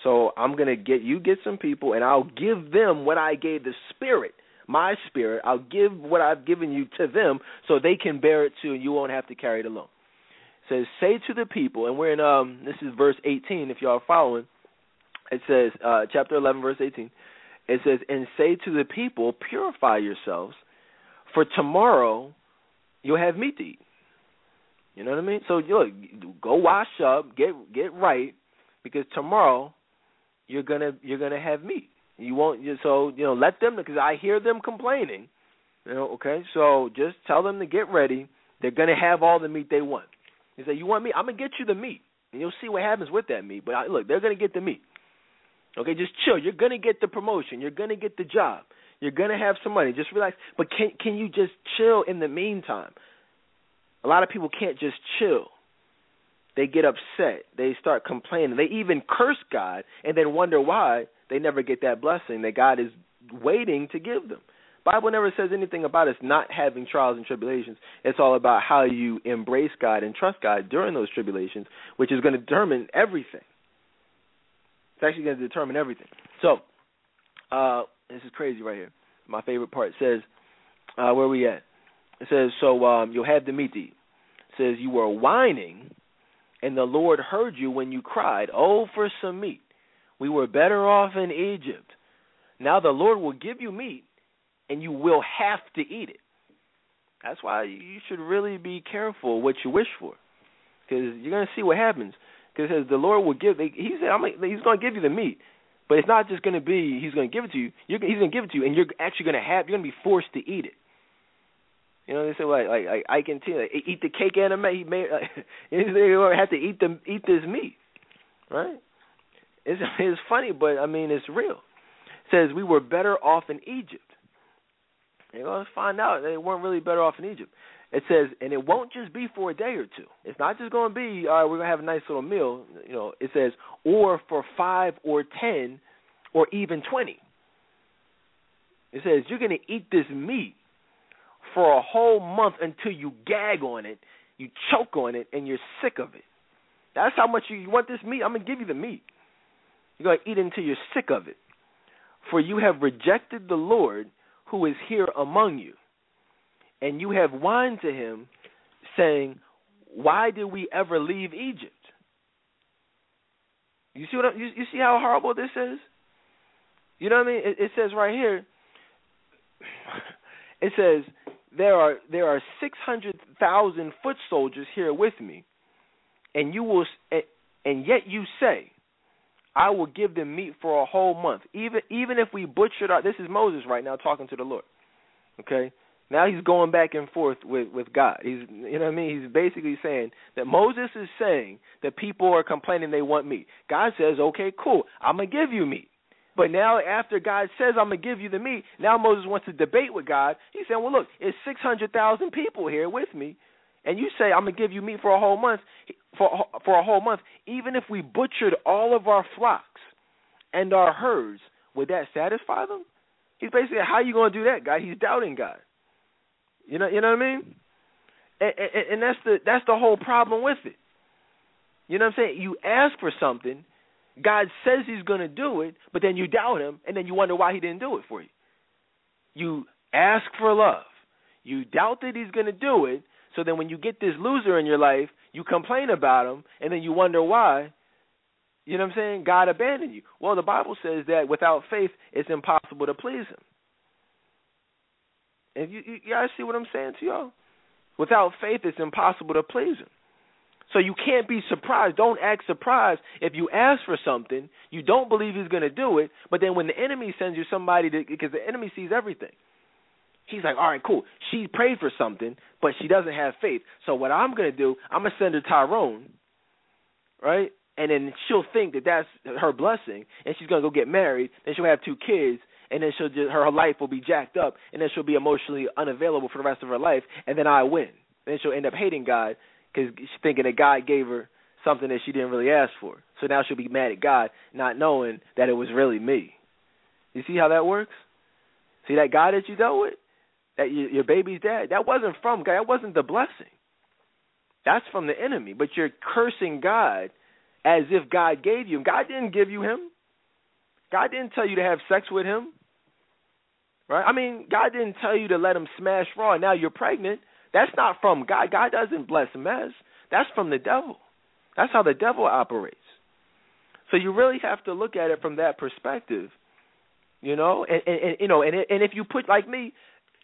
So I'm going to get you get some people and I'll give them what I gave the spirit, my spirit. I'll give what I've given you to them so they can bear it too and you won't have to carry it alone. It says say to the people and we're in um this is verse 18 if y'all are following. It says uh chapter 11 verse 18. It says and say to the people purify yourselves for tomorrow you'll have meat to eat. You know what I mean? So look, go wash up, get get right, because tomorrow you're gonna you're gonna have meat. You won't. You, so you know, let them because I hear them complaining. You know, okay. So just tell them to get ready. They're gonna have all the meat they want. He said, "You want meat? I'm gonna get you the meat, and you'll see what happens with that meat." But I, look, they're gonna get the meat. Okay, just chill. You're gonna get the promotion. You're gonna get the job. You're gonna have some money. Just relax. But can can you just chill in the meantime? A lot of people can't just chill. They get upset. They start complaining. They even curse God and then wonder why they never get that blessing that God is waiting to give them. Bible never says anything about us not having trials and tribulations. It's all about how you embrace God and trust God during those tribulations, which is going to determine everything. It's actually going to determine everything. So, uh, this is crazy right here. My favorite part says, uh, where are we at? It says, so um, you'll have the meat to eat. It says, you were whining, and the Lord heard you when you cried, oh, for some meat. We were better off in Egypt. Now the Lord will give you meat, and you will have to eat it. That's why you should really be careful what you wish for, because you're going to see what happens. Because says the Lord will give. He said, I'm, "He's going to give you the meat, but it's not just going to be He's going to give it to you. You're, he's going to give it to you, and you're actually going to have. You're going to be forced to eat it. You know, they say like like, like I can tell, like, eat the cake anime. He made. Like, have to eat the eat this meat, right? It's it's funny, but I mean it's real. It says we were better off in Egypt. And let's find out they weren't really better off in Egypt. It says, and it won't just be for a day or two. It's not just going to be, all right, we're going to have a nice little meal. You know, it says, or for five or ten, or even twenty. It says you're going to eat this meat for a whole month until you gag on it, you choke on it, and you're sick of it. That's how much you, you want this meat. I'm going to give you the meat. You're going to eat until you're sick of it. For you have rejected the Lord who is here among you, and you have whined to him, saying, Why did we ever leave Egypt? You see what I, you, you see how horrible this is? You know what I mean? It, it says right here. It says there are there are six hundred thousand foot soldiers here with me, and you will and yet you say, I will give them meat for a whole month. Even even if we butchered our this is Moses right now talking to the Lord. Okay? Now he's going back and forth with with God. He's you know what I mean? He's basically saying that Moses is saying that people are complaining they want meat. God says, "Okay, cool. I'm going to give you meat." But now, after God says, I'm going to give you the meat, now Moses wants to debate with God. He's saying, Well, look, it's 600,000 people here with me, and you say, I'm to give you meat for a whole month. For, for a whole month, even if we butchered all of our flocks and our herds, would that satisfy them? He's basically, how you to do that, God? He's doubting God. You know, you know what I mean? And, and, and that's the that's the whole problem with it. You know what I'm saying? You ask for something, God says He's to do it, but then you doubt Him, and then you wonder why He didn't do it for you. You ask for love, you doubt that He's going to do it, so then when you get this loser in your life, you complain about him, and then you wonder why. You know what I'm saying? God abandoned you. Well, the Bible says that without faith, it's impossible to please Him. And you, you, guys see what I'm saying to y'all? Without faith, it's impossible to please Him. So you can't be surprised. Don't act surprised if you ask for something, you don't believe he's going to do it, but then when the enemy sends you somebody to because the enemy sees everything. He's like, "All right, cool. She prayed for something, but she doesn't have faith. So what I'm to do, I'm to send her Tyrone, right? And then she'll think that that's her blessing, and she's to go get married, then she'll have two kids, and then she'll just her life will be jacked up, and then she'll be emotionally unavailable for the rest of her life, and then I win. Then she'll end up hating God because she's thinking that God gave her something that she didn't really ask for. So now she'll be mad at God, not knowing that it was really me. You see how that works? See that guy that you dealt with, that you, your baby's dad, that wasn't from God. That wasn't the blessing. That's from the enemy. But you're cursing God as if God gave you him. God didn't give you him. God didn't tell you to have sex with him. Right? I mean, God didn't tell you to let him smash raw. Now you're pregnant. That's not from God. God doesn't bless mess. That's from the devil. That's how the devil operates. So you really have to look at it from that perspective, you know. And, and, and you know, and and if you put like me,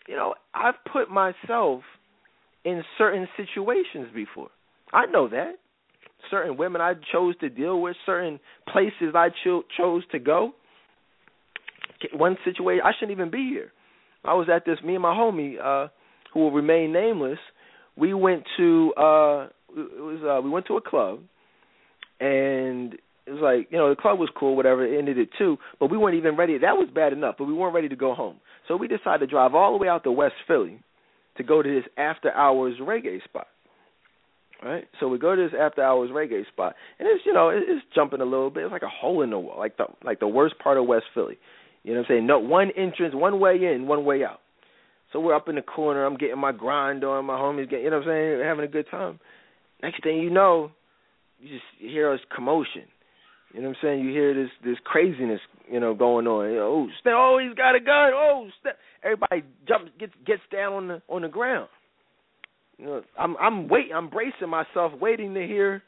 you know, I've put myself in certain situations before. I know that certain women I chose to deal with, certain places I cho- chose to go. One situation I shouldn't even be here. I was at this. Me and my homie. uh who will remain nameless, we went to uh it was uh we went to a club and it was like you know the club was cool, whatever. It ended at two, but we weren't even ready. That was bad enough, but we weren't ready to go home. So we decided to drive all the way out to West Philly to go to this after hours reggae spot. Right, so we go to this after hours reggae spot, and it's you know it's jumping a little bit. It's like a hole in the wall, like the like the worst part of West Philly. You know what I'm saying? No one entrance, one way in, one way out. So we're up in the corner. I'm getting my grind on. My homies getting, you know what I'm saying? We're having a good time. Next thing you know, you just hear us commotion. You know what I'm saying? You hear this this craziness, you know, going on. You know, oh, snap, oh, he's got a gun. Oh, snap. Everybody jumps, gets gets down on the on the ground. You know, I'm I'm waiting, I'm bracing myself, waiting to hear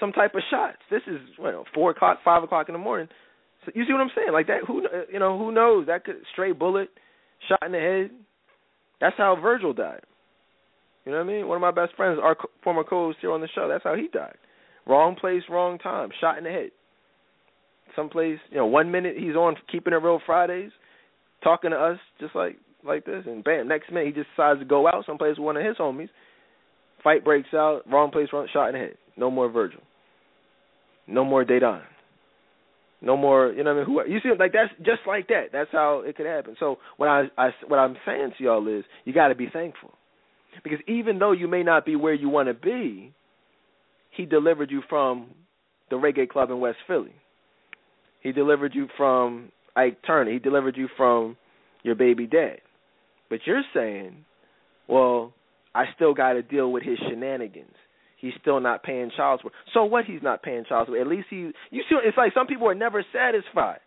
some type of shots. This is you know four o'clock, five o'clock in the morning. So you see what I'm saying? Like that, who you know, who knows? That could straight bullet, shot in the head. That's how Virgil died. You know what I mean? One of my best friends, our former co-host here on the show, that's how he died. Wrong place, wrong time, shot in the head. Someplace, you know, one minute he's on keeping it real Fridays, talking to us just like like this, and bam, next minute he just decides to go out someplace with one of his homies. Fight breaks out, wrong place, wrong shot in the head. No more Virgil. No more Dadon. No more, you know what I mean? Who you see like that's just like that. That's how it could happen. So what I, I what I'm saying to y'all is you got to be thankful. Because even though you may not be where you want to be, he delivered you from the reggae club in West Philly. He delivered you from Ike Turner. He delivered you from your baby dad. But you're saying, well, I still got to deal with his shenanigans. He's still not paying child support. So what? He's not paying child support. At least he. You see, it's like some people are never satisfied.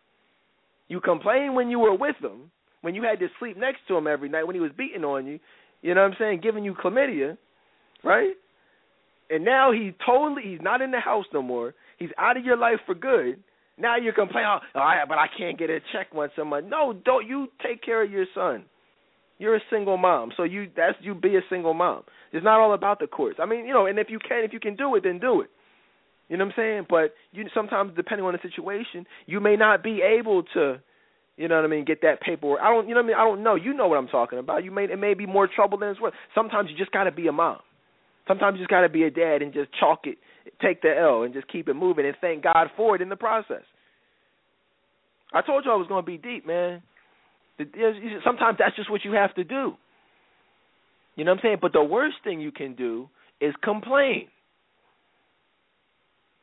You complain when you were with him, when you had to sleep next to him every night, when he was beating on you. You know what I'm saying? Giving you chlamydia, right? And now he totally he's not in the house no more. He's out of your life for good. Now you're complaining, oh, I, but I can't get a check once a month. No, don't you take care of your son. You're a single mom, so you that's you be a single mom. It's not all about the courts. I mean, you know, and if you can, if you can do it, then do it. You know what I'm saying? But you sometimes, depending on the situation, you may not be able to, you know what I mean, get that paperwork. I don't, you know what I mean? I don't know. You know what I'm talking about. You may it may be more trouble than it's worth. Sometimes you just got to be a mom. Sometimes you just got to be a dad and just chalk it, take the L, and just keep it moving and thank God for it in the process. I told you I was going to be deep, man. Sometimes that's just what you have to do. You know what I'm saying? But the worst thing you can do is complain.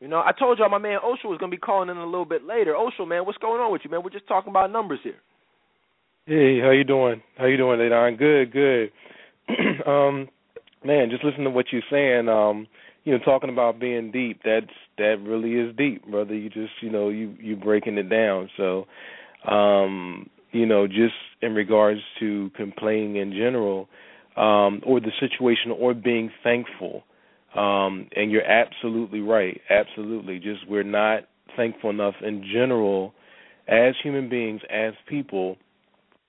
You know, I told y'all my man Osho was going to be calling in a little bit later. Osho, man, what's going on with you, man? We're just talking about numbers here. Hey, how you doing? How you doing, Adon? Good, good. um, man, just listen to what you're saying. Um, you know, talking about being deep. That's that really is deep, brother. You just, you know, you you breaking it down. So, um, you know, just in regards to complaining in general, um, or the situation, or being thankful. Um, and you're absolutely right. Absolutely. Just we're not thankful enough in general as human beings, as people,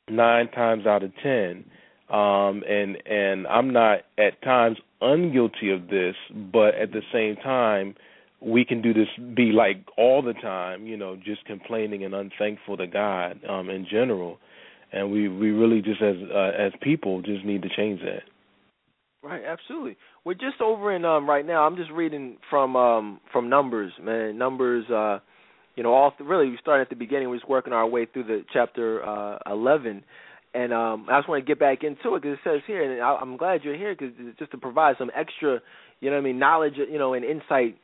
nine times out of ten um, and and I'm not at times unguilty of this, but at the same time, we can do this be like all the time, you know, just complaining and unthankful to God um, in general, and we we really just as uh, as people just need to change that. Right, absolutely. We're just over in um right now. I'm just reading from um from numbers, man. Numbers uh you know, all th- really we started at the beginning, we're just working our way through the chapter uh 11 and um, I just want to get back into it because it says here, and I, I'm glad you're here because just to provide some extra, you know, what I mean, knowledge, you know, and insight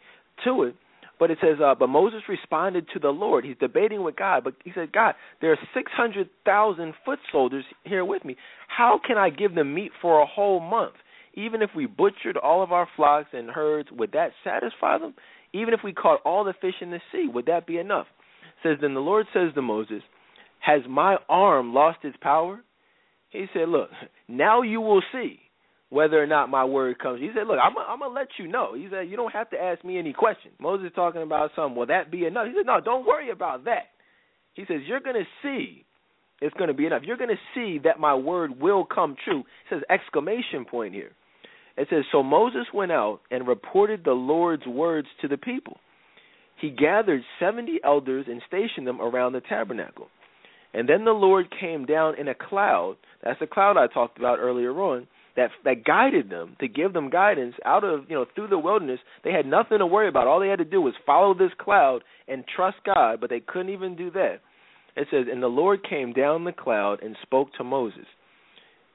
to it. But it says, uh, but Moses responded to the Lord. He's debating with God, but he said, God, there are six hundred thousand foot soldiers here with me. How can I give them meat for a whole month? Even if we butchered all of our flocks and herds, would that satisfy them? Even if we caught all the fish in the sea, would that be enough? It says then the Lord says to Moses, has my arm lost its power? He said, Look, now you will see whether or not my word comes. He said, Look, I'm, I'm going to let you know. He said, You don't have to ask me any questions. Moses is talking about something. Will that be enough? He said, No, don't worry about that. He says, You're going to see it's going to be enough. You're going to see that my word will come true. It says exclamation point here. It says, So Moses went out and reported the Lord's words to the people. He gathered 70 elders and stationed them around the tabernacle. And then the Lord came down in a cloud. That's the cloud I talked about earlier on. that that guided them to give them guidance out of you know through the wilderness. They had nothing to worry about. All they had to do was follow this cloud and trust God, but they couldn't even do that. It says, "And the Lord came down the cloud and spoke to Moses.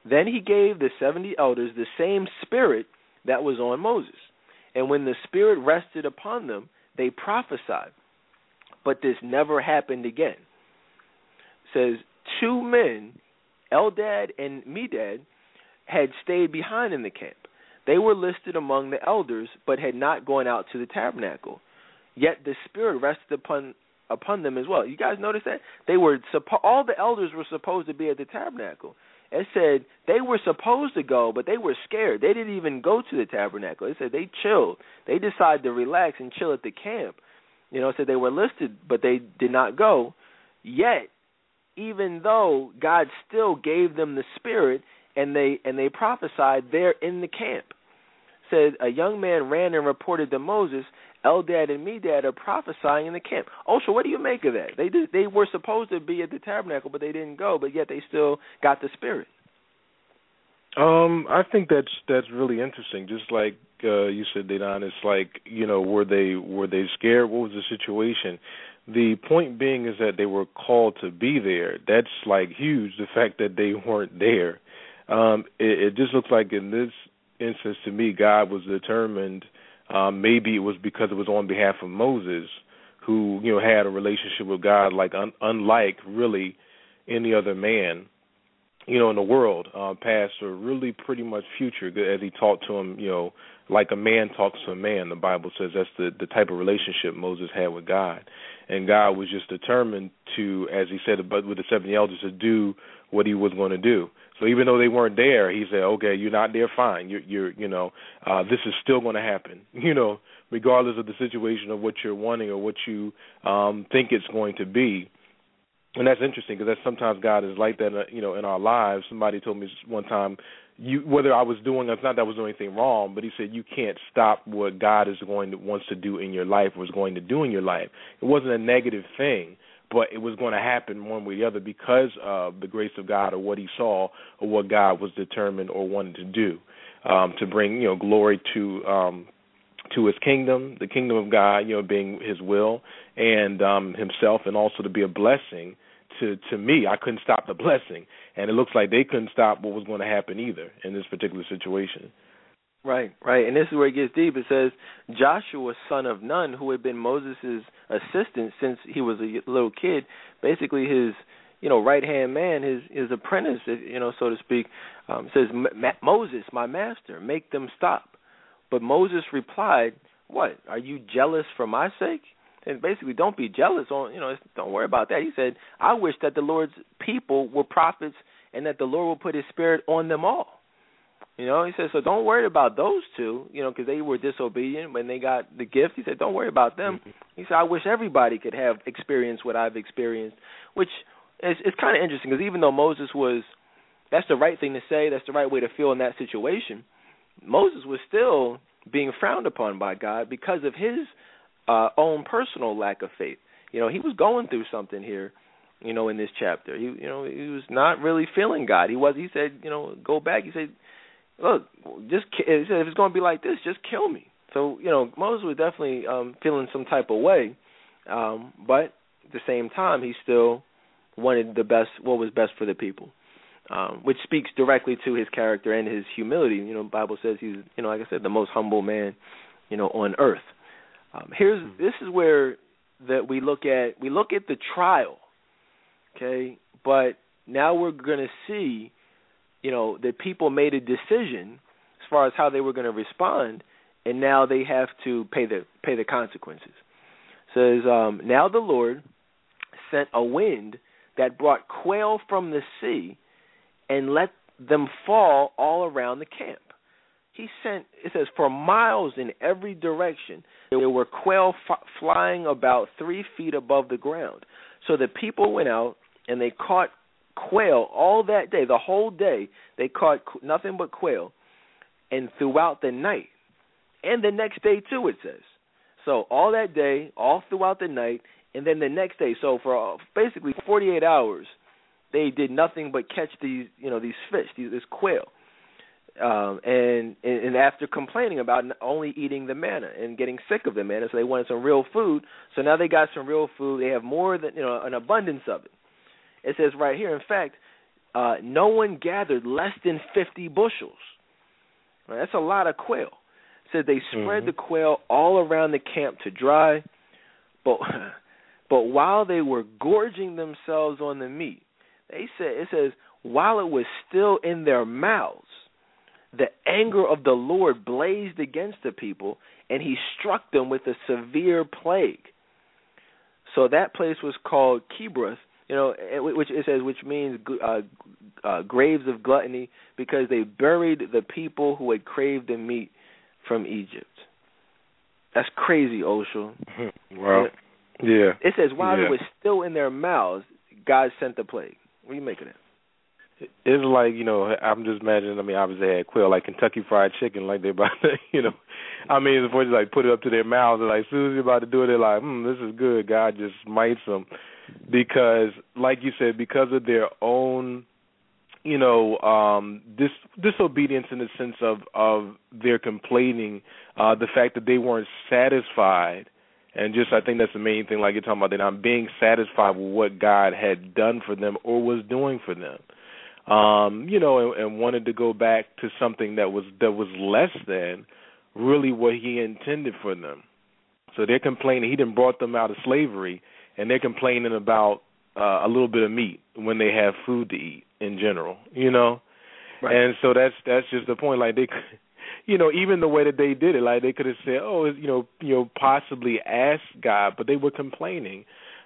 Then he gave the seventy elders the same spirit that was on Moses, and when the spirit rested upon them, they prophesied. But this never happened again." Says two men, Eldad and Medad had stayed behind in the camp. They were listed among the elders, but had not gone out to the tabernacle. Yet the Spirit rested upon upon them as well. You guys notice that they were all the elders were supposed to be at the tabernacle. It said they were supposed to go, but they were scared. They didn't even go to the tabernacle. It said they chilled. They decided to relax and chill at the camp. You know, it said they were listed, but they did not go. Yet, even though God still gave them the Spirit, and they and they prophesied there in the camp. Said a young man ran and reported to Moses, Eldad and Medad are prophesying in the camp. Oh, so what do you make of that? They did, they were supposed to be at the tabernacle, but they didn't go, but yet they still got the spirit. Um, I think that's that's really interesting. Just like uh, you said, Dadon, it's like you know, were they were they scared? What was the situation? The point being is that they were called to be there. That's like huge. The fact that they weren't there, um, it, it just looks like in this instance to me, God was determined. Um, maybe it was because it was on behalf of Moses, who you know had a relationship with God like un- unlike really any other man you know, in the world, uh, past or really pretty much future, as he talked to him, you know, like a man talks to a man. The Bible says that's the the type of relationship Moses had with God, and God was just determined to, as he said, but with the seventy elders, to do what he was going to do. So even though they weren't there, he said, "Okay, you're not there. Fine. You're, you're you know, uh, this is still going to happen. You know, regardless of the situation of what you're wanting or what you um, think it's going to be." and that's interesting because that's sometimes God is like that, uh, you know, in our lives. Somebody told me one time, you whether I was doing, it's not that I was doing anything wrong, but he said you can't stop what God is going to wants to do in your life, was going to do in your life. It wasn't a negative thing, but it was going to happen one way or the other because of the grace of God or what He saw or what God was determined or wanted to do um, to bring, you know, glory to. um to his kingdom, the kingdom of God, you know, being his will and um himself and also to be a blessing to to me. I couldn't stop the blessing. And it looks like they couldn't stop what was going to happen either in this particular situation. Right, right. And this is where it gets deep. It says Joshua, son of Nun, who had been Moses' assistant since he was a little kid, basically his you know right hand man, his his apprentice, you know so to speak, um, says Moses, my master, make them stop. But Moses replied, "What? Are you jealous for my sake?" And basically, don't be jealous. On you know, don't worry about that. He said, "I wish that the Lord's people were prophets, and that the Lord will put His Spirit on them all." You know, he said, so don't worry about those two, you know, because they were disobedient when they got the gift. He said, don't worry about them. Mm-hmm. He said, I wish everybody could have experienced what I've experienced, which is it's kind of interesting because even though Moses was, that's the right thing to say, that's the right way to feel in that situation. Moses was still being frowned upon by God because of his uh, own personal lack of faith. You know, he was going through something here, you know, in this chapter. He, you know, he was not really feeling God. He was. He said, you know, go back. He said, look, just he said, if it's going to be like this, just kill me. So, you know, Moses was definitely um, feeling some type of way, um, but at the same time, he still wanted the best, what was best for the people um, which speaks directly to his character and his humility. You know, Bible says he's, you know, like I said, the most humble man, you know, on earth. Um, here's hmm. this is where that we look at we look at the trial, okay, but now we're going to see, you know, that people made a decision as far as how they were going to respond, and now they have to pay the pay the consequences. It says um, now the Lord sent a wind that brought quail from the sea and let them fall all around the camp. He sent, it says, for miles in every direction, there were quail f- flying about three feet above the ground. So the people went out and they caught quail all that day, the whole day. They caught nothing but quail, and throughout the night, and the next day too. It says so all that day, all throughout the night, and then the next day. So for uh, basically 48 hours, they did nothing but catch these you know these fish, these, this quail. Um, and, and after complaining about only eating the manna and getting sick of the manna, so they wanted some real food. So now they got some real food. They have more than you know an abundance of it. It says right here. In fact, uh, no one gathered less than fifty bushels. Now, that's a lot of quail. It says they spread Mhm. the quail all around the camp to dry, but but while they were gorging themselves on the meat, they said it says while it was still in their mouths the anger of the Lord blazed against the people, and he struck them with a severe plague. So that place was called Kibroth, you know, eh, which it says which means uh, uh, graves of gluttony, because they buried the people who had craved the meat from Egypt. That's crazy, Oshel. wow. yeah. It says while Yeah. it was still in their mouths, God sent the plague. What do you make of that? It's like you know, I'm just imagining. I mean, obviously they had quail like Kentucky Fried Chicken, like they're about to, you know. I mean, before they like put it up to their mouths, and like as soon as they're about to do it, they're like, "Hmm, this is good." God just smites them because, like you said, because of their own, you know, um, dis disobedience in the sense of of their complaining, uh, the fact that they weren't satisfied. And just, I think that's the main thing. Like you're talking about, they're not being satisfied with what God had done for them or was doing for them um, you know, and, and wanted to go back to something that was that was less than really what he intended for them. So they're complaining he didn't brought them out of slavery, and they're complaining about uh, a little bit of meat when they have food to eat in general, you know. Right. And so that's that's just the point. Like they, could- you know, even the way that they did it, like they could have said, oh, you know, you know, possibly ask God, but they were complaining.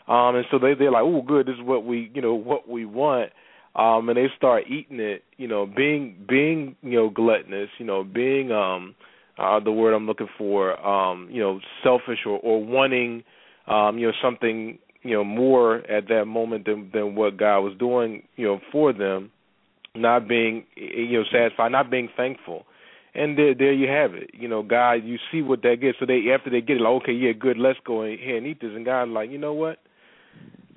Um, and so they they're like, oh, good, this is what we, you know, what we want um and they start eating it you know being being you know gluttonous you know being um uh the word i'm looking for um you know selfish or or wanting um you know something you know more at that moment than than what god was doing you know for them not being you know satisfied not being thankful. And there there you have it. You know god you see what that gets. So they after they get it like okay yeah good let's go in and eat this. And god like you know what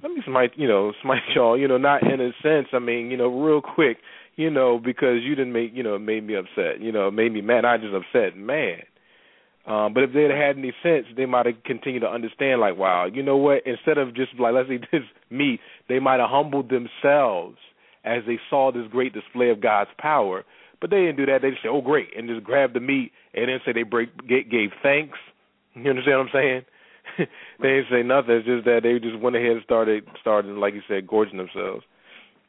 let me smite you know smite y'all you know not in a sense i mean you know real quick you know because you didn't make you know made me upset you know made me mad not just upset mad. Um but if they'd had any sense they might have continued to understand like wow you know what instead of just like let's eat this meat they might have humbled themselves as they saw this great display of god's power but they didn't do that they just said oh great and just grabbed the meat and then say they break gave thanks you understand what i'm saying they didn't say nothing. It's just that they just went ahead and started starting, like you said, gorging themselves.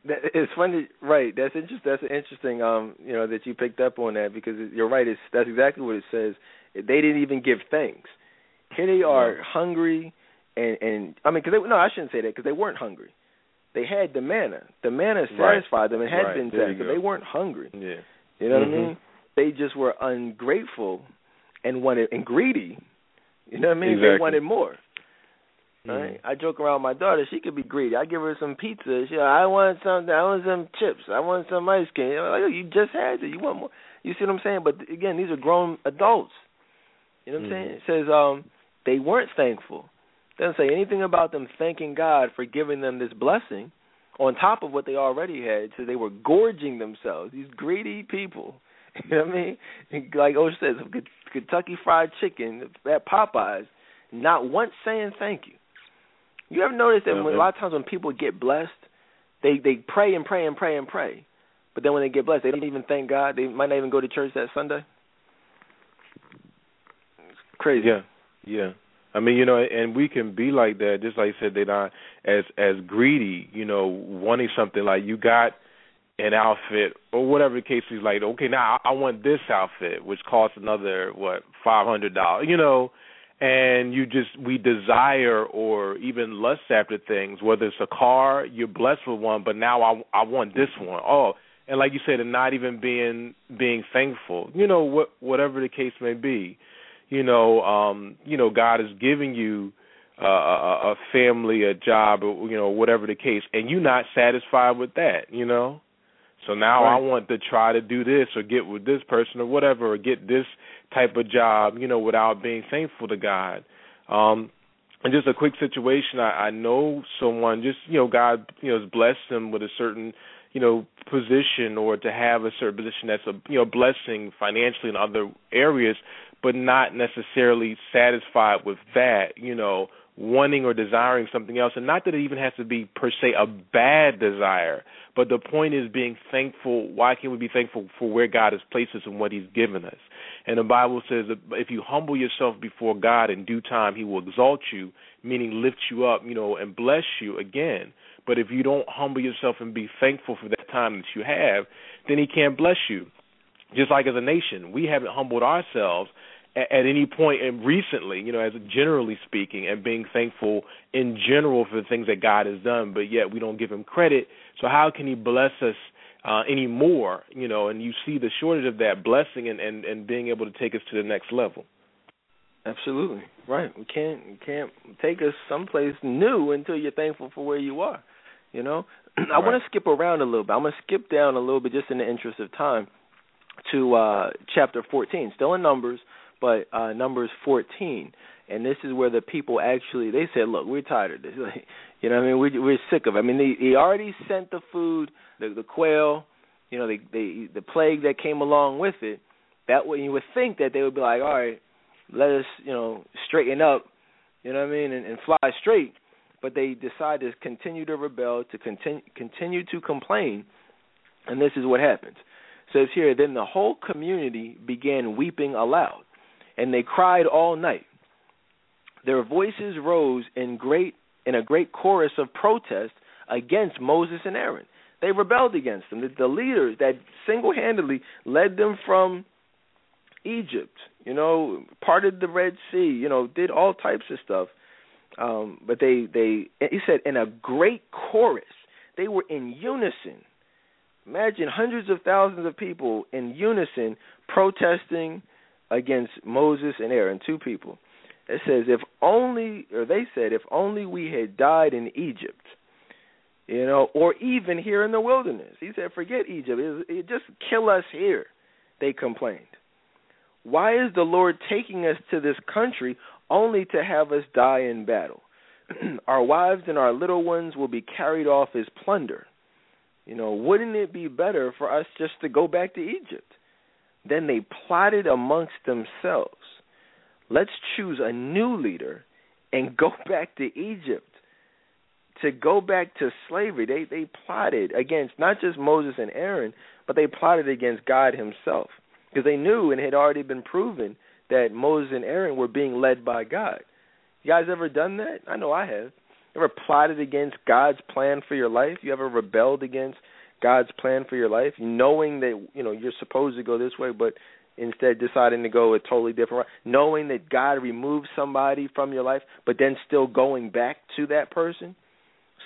That, it's funny, right? That's interesting. That's interesting. Um, you know that you picked up on that because you're right. It's that's exactly what it says. They didn't even give thanks. Here they are, hungry, and and I mean, because no, I shouldn't say that because they weren't hungry. They had the manna. The manna Right. satisfied them. It had Right. been satisfied. They weren't hungry. Yeah. You know Mhm. what I mean? They just were ungrateful and wanted and greedy. You know what I mean? They wanted more. Mhm. Right? I joke around with my daughter. She could be greedy. I give her some pizza. She, I want something. I want some chips. I want some ice cream. You know, like, you just had it. You want more. You see what I'm saying? But again, these are grown adults. You know what I'm saying? It says um they weren't thankful. doesn't say anything about them thanking God for giving them this blessing on top of what they already had. Says they were gorging themselves. These greedy people. You know what I mean? Like Osh says, Kentucky Fried Chicken at Popeyes, not once saying thank you. You ever notice that when, a lot of times when people get blessed, they they pray and pray and pray and pray, but then when they get blessed, they don't even thank God. They might not even go to church that Sunday. It's crazy. Yeah. Yeah. I mean, you know, and we can be like that, just like you said, they're not as as greedy, you know, wanting something like you got an outfit or whatever the case is like, okay, now I, want this outfit, which costs another what, five hundred dollars, you know, and you just we desire or even lust after things, whether it's a car, you're blessed with one, but now I I want this one. Oh, and like you said, and not even being being thankful, you know, what whatever the case may be. You know um you know god is giving you uh, a, a family a job or you know whatever the case and you're not satisfied with that you know so now Right. i want to try to do this or get with this person or whatever or get this type of job you know without being thankful to god um and just a quick situation, I, I know someone just you know God you know has blessed them with a certain you know position or to have a certain position that's a you know blessing financially in other areas, but not necessarily satisfied with that. You know, wanting or desiring something else, and not that it even has to be per se a bad desire, but the point is being thankful. Why can't we be thankful for where God has placed us and what He's given us? And the Bible says that if you humble yourself before God in due time, He will exalt you, meaning lift you up, you know, and bless you again. But if you don't humble yourself and be thankful for that time that you have, then He can't bless you. Just like as a nation, we haven't humbled ourselves at, any point and recently, you know, as generally speaking, and being thankful in general for the things that God has done, but yet we don't give him credit. So how can he bless us uh anymore, you know, and you see the shortage of that blessing and, and, and being able to take us to the next level. Absolutely. Right. We can't we can't take us someplace new until you're thankful for where you are. You know? I Right. want to skip around a little bit. I'm going to skip down a little bit just in the interest of time to uh chapter 14. Still in Numbers, but uh Numbers 14. And this is where the people actually they said, "Look, we're tired of this. You know what I mean? We we're sick of it. I mean, they he already sent the food, the the quail, you know, the the the plague that came along with it. That way you would think that they would be like, "All right, let us, you know, straighten up, you know what I mean, and, and fly straight." But they decide to continue to rebel, to continue continue to complain, and this is what happens. It says here, then the whole community began weeping aloud, and they cried all night. Their voices rose in great in a great chorus of protest against Moses and Aaron. They rebelled against them. The, the leaders that single-handedly led them from Egypt, you know, parted the Red Sea, you know, did all types of stuff. Um, but they they he said in a great chorus. They were in unison. Imagine hundreds of thousands of people in unison protesting against Moses and Aaron, two people. It says if only or they said if only we had died in Egypt. You know, or even here in the wilderness. He said, "Forget Egypt. It, just kill us here." They complained. Why is the Lord taking us to this country only to have us die in battle? our wives and our little ones will be carried off as plunder. You know, wouldn't it be better for us just to go back to Egypt? Then they plotted amongst themselves. Let's choose a new leader and go back to Egypt. To go back to slavery. They they plotted against not just Moses and Aaron, but they plotted against God himself. Because they knew and had already been proven that Moses and Aaron were being led by God. You guys ever done that? I know I have. Ever plotted against God's plan for your life? You ever rebelled against God's plan for your life, knowing that you know you're supposed to go this way, but instead deciding to go a totally different route, knowing that God removed somebody from your life, but then still going back to that person,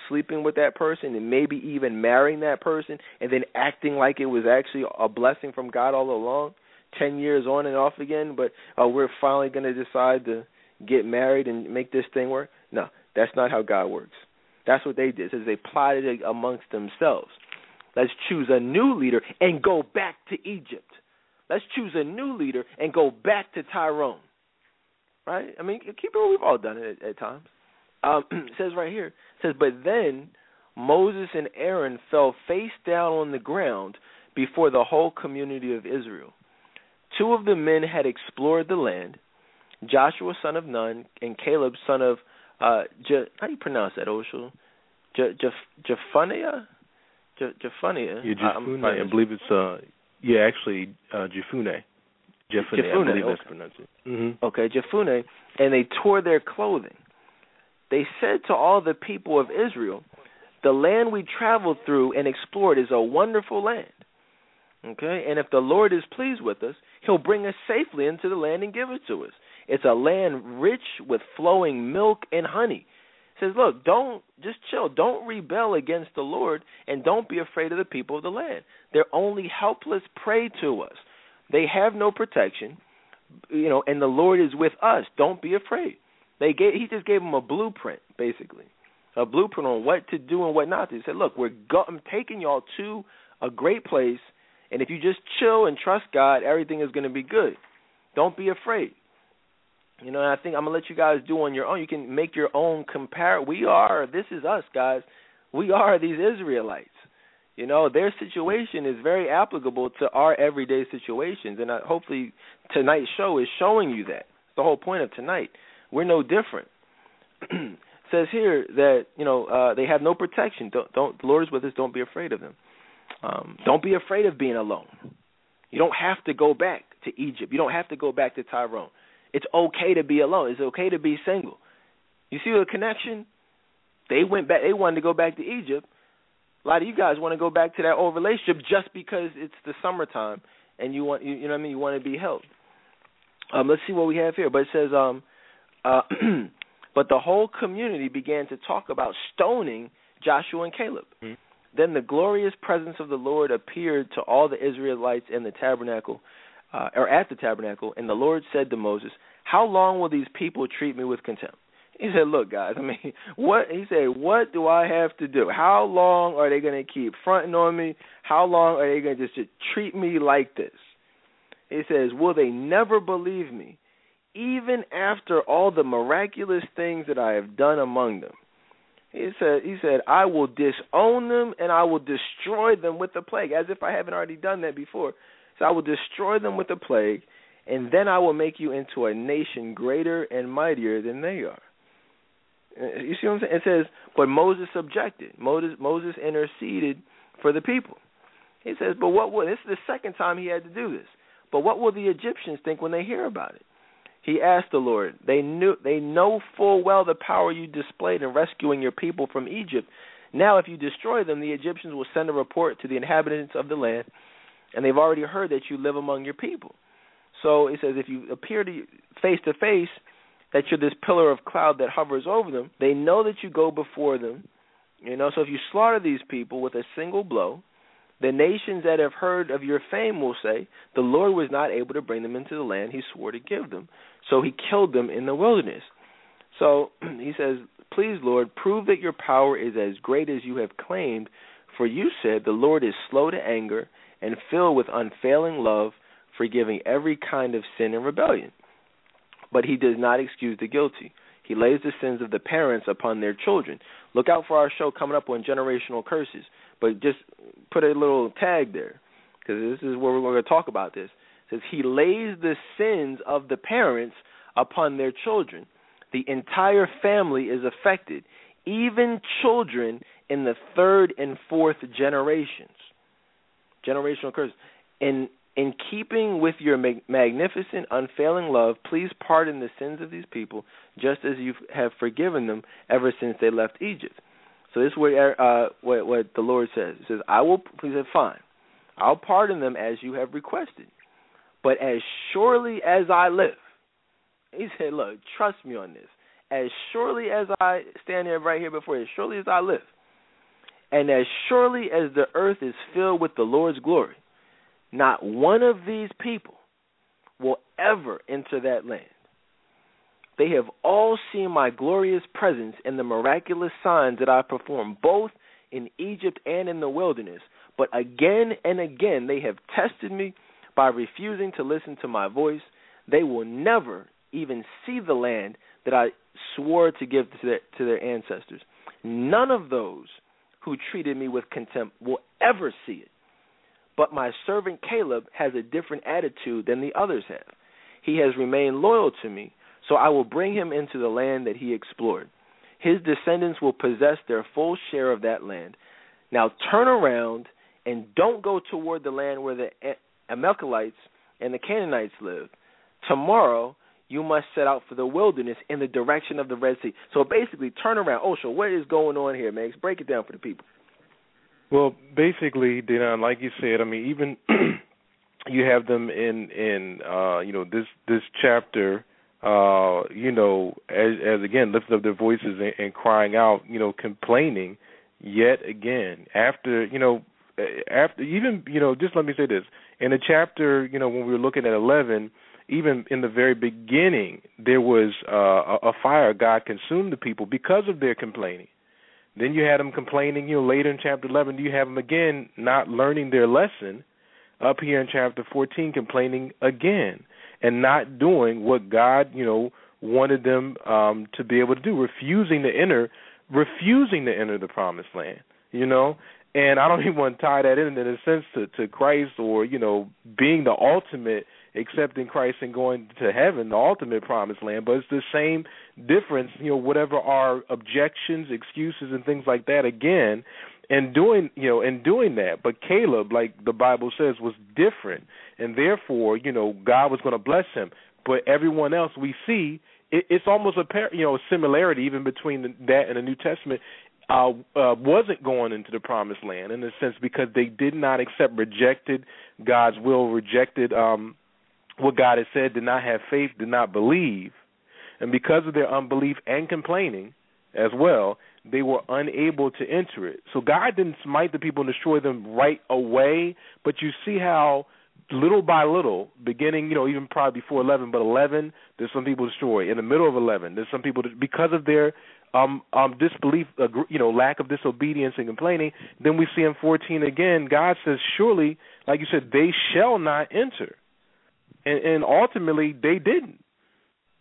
sleeping with that person, and maybe even marrying that person, and then acting like it was actually a blessing from God all along, ten years on and off again, but uh, we're finally going to decide to get married and make this thing work. No, that's not how God works. That's what they did. Says they plotted it amongst themselves. Let's choose a new leader and go back to Egypt. Let's choose a new leader and go back to Tyrone. Right? I mean, keep it. We've all done it at, at times. Um, it says right here. It says, but then Moses and Aaron fell face down on the ground before the whole community of Israel. Two of the men had explored the land, Joshua son of Nun and Caleb son of uh, Je, how do you pronounce that, Osho? Je, Je, Jephaniah? Je, Jephaniah? Yeah, I- Jefune. probably I believe it's uh yeah, actually uh Jefune. Jefune, I believe okay. that's pronounced it. Mm-hmm. Okay, Jephunneh, and they tore their clothing. They said to all the people of Israel, "The land we traveled through and explored is a wonderful land. Okay, and if the Lord is pleased with us, He'll bring us safely into the land and give it to us. It's a land rich with flowing milk and honey." Says, "Look, don't just chill. Don't rebel against the Lord, and don't be afraid of the people of the land. They're only helpless prey to us. They have no protection." you know, and the Lord is with us. Don't be afraid. They gave he just gave them a blueprint, basically, a blueprint on what to do and what not to. He said, "Look, we're go- I'm taking y'all to a great place, and if you just chill and trust God, everything is going to be good. Don't be afraid." You know, and I think I'm gonna let you guys do on your own. You can make your own compare. We are. This is us, guys. We are these Israelites. You know, their situation is very applicable to our everyday situations, and I, hopefully tonight's show is showing you that. the whole point of tonight. We're no different. says here that you know uh, they have no protection. Don't, don't the Lord is with us. Don't be afraid of them. Um, don't be afraid of being alone. You don't have to go back to Egypt. You don't have to go back to Tyrone. It's okay to be alone. It's okay to be single. You see the connection? They went back. They wanted to go back to Egypt. A lot of you guys want to go back to that old relationship just because it's the summertime and you want you, you know what I mean. You want to be held. Um, let's see what we have here. But it says, um, uh, but the whole community began to talk about stoning Joshua and Caleb. Mm-hmm. Then the glorious presence of the Lord appeared to all the Israelites in the tabernacle, uh, or at the tabernacle, and the Lord said to Moses, "How long will these people treat me with contempt?" He said, "Look, guys. I mean, what?" He said, "What do I have to do? How long are they going to keep fronting on me? How long are they going to just treat me like this?" He says, "Will they never believe me, even after all the miraculous things that I have done among them?" He said, he said, I will disown them and I will destroy them with the plague, as if I haven't already done that before. So I will destroy them with a plague, and then I will make you into a nation greater and mightier than they are. Uh, you see what I'm saying? It says, but Moses objected. Moses Moses interceded for the people. He says, but what will this is the second time he had to do this. But what will the Egyptians think when they hear about it? He asked the Lord, they knew they know full well the power you displayed in rescuing your people from Egypt. Now if you destroy them, the Egyptians will send a report to the inhabitants of the land, and they've already heard that you live among your people. So it says if you appear to face to face that you're this pillar of cloud that hovers over them, they know that you go before them. You know, so if you slaughter these people with a single blow, the nations that have heard of your fame will say, The Lord was not able to bring them into the land he swore to give them. So he killed them in the wilderness. So he says, Please, Lord, prove that your power is as great as you have claimed. For you said, The Lord is slow to anger and filled with unfailing love, forgiving every kind of sin and rebellion. But he does not excuse the guilty. He lays the sins of the parents upon their children. Look out for our show coming up on generational curses. But just put a little tag there because this is where we're going to talk about this says he lays the sins of the parents upon their children. The entire family is affected, even children in the third and fourth generations. Generational curse. In in keeping with your magnificent, unfailing love, please pardon the sins of these people, just as you have forgiven them ever since they left Egypt. So this is what uh, what, what the Lord says. He says, "I will." He said, "Fine, I'll pardon them as you have requested." But as surely as I live, he said, Look, trust me on this. As surely as I stand here right here before you, as surely as I live, and as surely as the earth is filled with the Lord's glory, not one of these people will ever enter that land. They have all seen my glorious presence and the miraculous signs that I perform, both in Egypt and in the wilderness. But again and again they have tested me by refusing to listen to my voice, they will never even see the land that I swore to give to their, to their ancestors. None of those who treated me with contempt will ever see it. But my servant Caleb has a different attitude than the others have. He has remained loyal to me, so I will bring him into the land that he explored. His descendants will possess their full share of that land. Now turn around and don't go toward the land where the Amalekites and the Canaanites live. Tomorrow you must set out for the wilderness in the direction of the Red Sea. So basically, turn around. So what is going on here, Max? Break it down for the people. Well, basically, Dadon, like you said, I mean, even you have them in in uh, you know this this chapter. Uh, you know, as, as again lifting up their voices and, and crying out, you know, complaining yet again after you know after even you know just let me say this in the chapter you know when we were looking at 11 even in the very beginning there was uh, a fire god consumed the people because of their complaining then you had them complaining you know later in chapter 11 you have them again not learning their lesson up here in chapter 14 complaining again and not doing what god you know wanted them um to be able to do, refusing to enter refusing to enter the promised land. You know? And I don't even want to tie that in in a sense to, to Christ or, you know, being the ultimate accepting Christ and going to heaven, the ultimate promised land, but it's the same difference, you know, whatever our objections, excuses and things like that again, and doing you know and doing that. But caleb like the bible says was different and therefore you know god was going to bless him. But everyone else we see it, it's almost a par- you know similarity even between the, that and the new testament uh, uh wasn't going into the promised land in a sense because they did not accept rejected god's will rejected um what god had said did not have faith did not believe and because of their unbelief and complaining as well they were unable to enter it. So God didn't smite the people and destroy them right away, but you see how little by little, beginning, you know, even probably before 11, but 11, there's some people destroyed. In the middle of 11, there's some people because of their um um disbelief, uh, you know, lack of disobedience and complaining. Then we see in 14 again, God says, surely, like you said, they shall not enter, and, and ultimately they didn't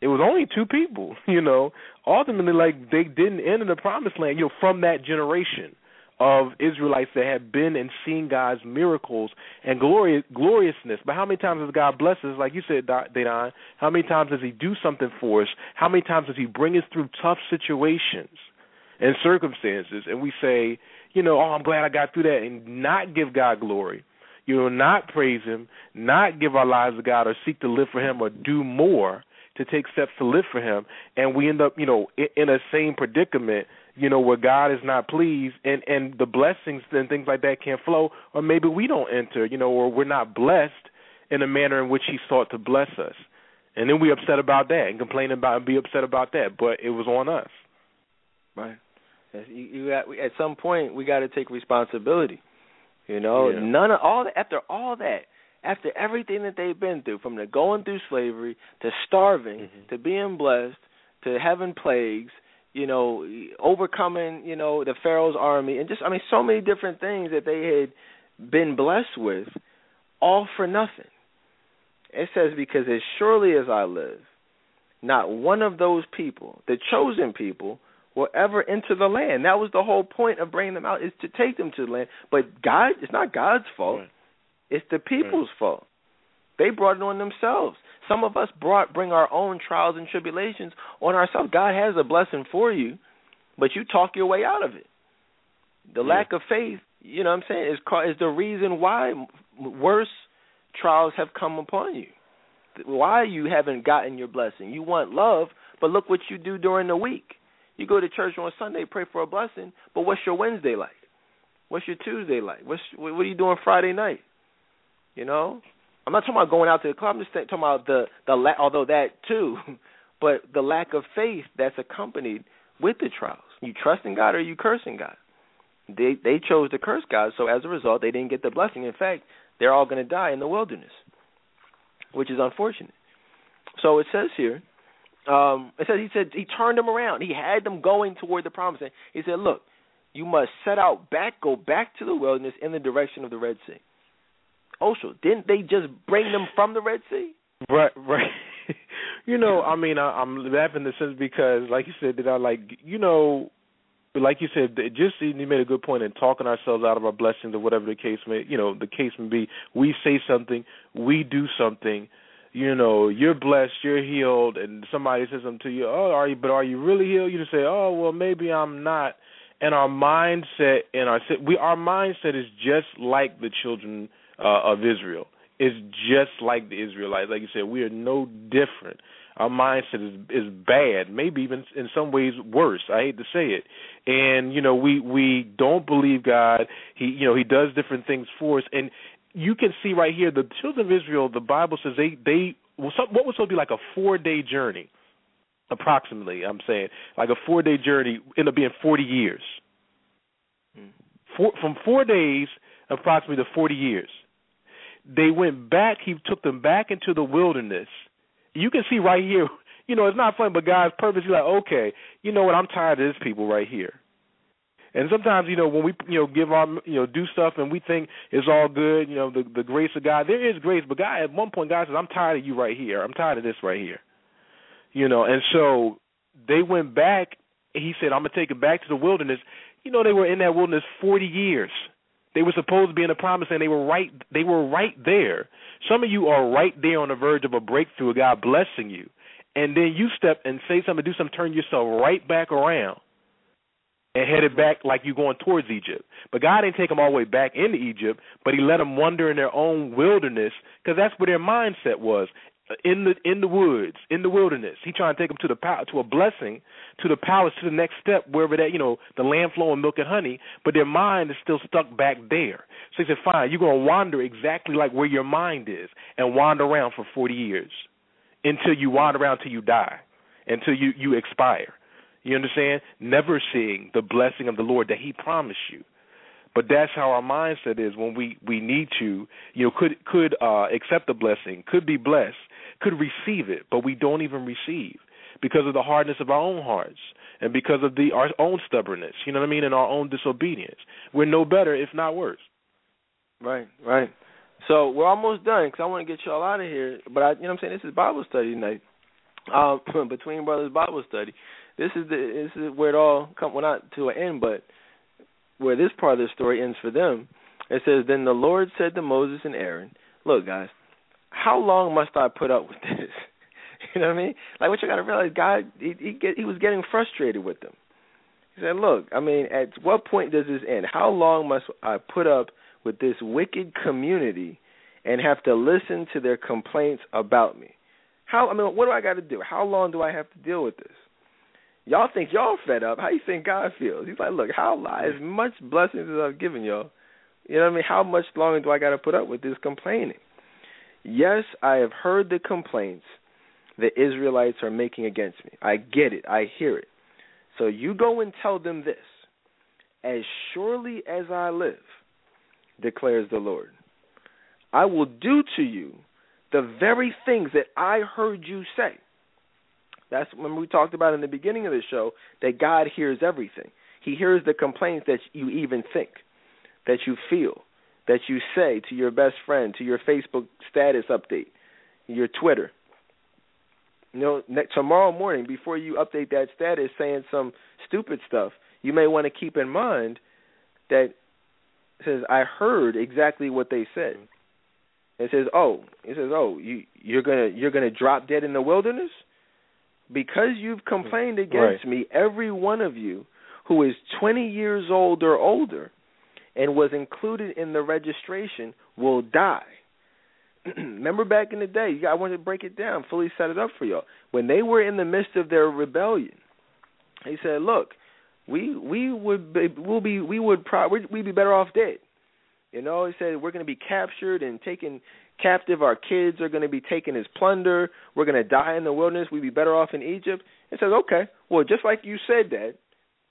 it was only two people, you know. Ultimately, like they didn't enter the promised land, you know, from that generation of Israelites that had been and seen God's miracles and glorious gloriousness. But how many times does God bless us? Like you said, Dadon, how many times does He do something for us? How many times does He bring us through tough situations and circumstances? And we say, you know, oh, I'm glad I got through that, and not give God glory. You know, not praise Him, not give our lives to God, or seek to live for Him, or do more to take steps to live for him. And we end up you know in, in a same predicament you know where god is not pleased and and the blessings and things like that can't flow or maybe we don't enter you know or we're not blessed in a manner in which he sought to bless us. And then we upset about that and complain about and be upset about that but it was on us. Right. You, you got, at some point we got to take responsibility you know yeah. none of all after all that after everything that they've been through, from the going through slavery to starving mm-hmm. to being blessed to having plagues, you know, overcoming, you know, the Pharaoh's army, and just I mean, so many different things that they had been blessed with, all for nothing. It says, "Because as surely as I live, not one of those people, the chosen people." Will ever enter the land. That was the whole point of bringing them out is to take them to the land. But God, it's not God's fault. Right. It's the people's right. fault. They brought it on themselves. Some of us brought bring our own trials and tribulations on ourselves. God has a blessing for you, but you talk your way out of it. The yeah. lack of faith, you know what I'm saying, is is the reason why worse trials have come upon you. Why you haven't gotten your blessing. You want love, but look what you do during the week. You go to church on Sunday, pray for a blessing, but what's your Wednesday like? What's your Tuesday like? What's what are you doing Friday night? You know, I'm not talking about going out to the club. I'm just talking about the the la- although that too, but the lack of faith that's accompanied with the trials. You trust in God or you cursing God? They they chose to curse God, so as a result, they didn't get the blessing. In fact, they're all going to die in the wilderness, which is unfortunate. So it says here, um, it says he said he turned them around. He had them going toward the promised land. He said, "Look, you must set out back, go back to the wilderness in the direction of the Red Sea." Osho, didn't they just bring them from the Red Sea? Right, right. you know, I mean, I, I'm laughing in the sense because, like you said, that I like, you know, like you said, just you made a good point in talking ourselves out of our blessings or whatever the case may, you know, the case may be. We say something, we do something. You know, you're blessed, you're healed, and somebody says something to you. Oh, are you? But are you really healed? You just say, oh, well, maybe I'm not. And our mindset and our we our mindset is just like the children uh, of Israel. It's just like the Israelites. Like you said, we are no different. Our mindset is is bad, maybe even in some ways worse. I hate to say it. And you know, we we don't believe God. He you know, he does different things for us and you can see right here the children of Israel, the Bible says they they what was supposed to be like a 4-day journey approximately, I'm saying, like a 4-day journey ended up being 40 years. Hmm. Four, from 4 days approximately to 40 years they went back. He took them back into the wilderness. You can see right here. You know, it's not funny, but God's purpose. He's like, okay, you know what? I'm tired of this people right here. And sometimes, you know, when we, you know, give our, you know, do stuff and we think it's all good, you know, the the grace of God. There is grace, but God, at one point, God says, "I'm tired of you right here. I'm tired of this right here." You know, and so they went back. He said, "I'm gonna take it back to the wilderness." You know, they were in that wilderness 40 years. They were supposed to be in the promised land. They were right. They were right there. Some of you are right there on the verge of a breakthrough. God blessing you, and then you step and say something, do something, turn yourself right back around and headed back like you're going towards Egypt. But God didn't take them all the way back into Egypt, but He let them wander in their own wilderness because that's where their mindset was in the in the woods, in the wilderness. He trying to take them to the to a blessing, to the palace, to the next step, wherever that you know the land flowing milk and honey. But their mind is still stuck back there. So he said, "Fine, you're gonna wander exactly like where your mind is, and wander around for 40 years, until you wander around till you die, until you you expire." You understand? Never seeing the blessing of the Lord that He promised you. But that's how our mindset is when we we need to, you know, could could uh accept the blessing, could be blessed, could receive it, but we don't even receive because of the hardness of our own hearts and because of the our own stubbornness, you know what I mean, and our own disobedience. We're no better, if not worse. Right, right. So we're almost done because I want to get y'all out of here. But I, you know, what I'm saying this is Bible study night. um, between brothers Bible study. This is the this is where it all come well not to an end, but where this part of the story ends for them. It says, Then the Lord said to Moses and Aaron, Look, guys, how long must I put up with this? you know what I mean? Like what you got to realize, God, he he, get, he was getting frustrated with them. He said, "Look, I mean, at what point does this end? How long must I put up with this wicked community and have to listen to their complaints about me? How? I mean, what do I got to do? How long do I have to deal with this?" Y'all think y'all fed up. How you think God feels? He's like, look, how as much blessings as I've given y'all, you know what I mean? How much longer do I got to put up with this complaining? Yes, I have heard the complaints the Israelites are making against me. I get it. I hear it. So you go and tell them this. As surely as I live, declares the Lord, I will do to you the very things that I heard you say. That's when we talked about in the beginning of the show that God hears everything. He hears the complaints that you even think, that you feel, that you say to your best friend, to your Facebook status update, your Twitter. You know, next, tomorrow morning before you update that status saying some stupid stuff, you may want to keep in mind that says I heard exactly what they said. It says, "Oh, it says, oh, you you're gonna you're gonna drop dead in the wilderness." Because you've complained mm. against right. me, every one of you who is 20 years old or older and was included in the registration will die. Remember back in the day, I wanted to break it down, fully set it up for y'all. When they were in the midst of their rebellion, he said, "Look, we we would be, we'll be we would pro- we'd be better off dead." You know, he said we're going to be captured and taken captive. Our kids are going to be taken as plunder. We're going to die in the wilderness. We'd be better off in Egypt. It says, okay, well, just like you said that,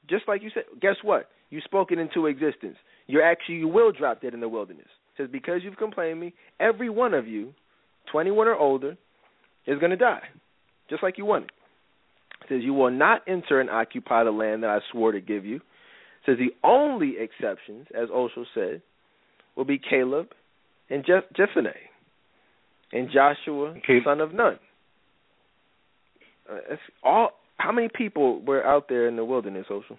just like you said, guess what? You spoke it into existence. You're actually, you will drop dead in the wilderness. It says, because you've complained me, every one of you, 21 or older, is going to die, just like you wanted. It says, you will not enter and occupy the land that I swore to give you. It says, the only exceptions, as Osho said, will be Caleb and Jeph- Jephunneh and Joshua, Okay. son of Nun. Uh, all. How many people were out there in the wilderness, Osho?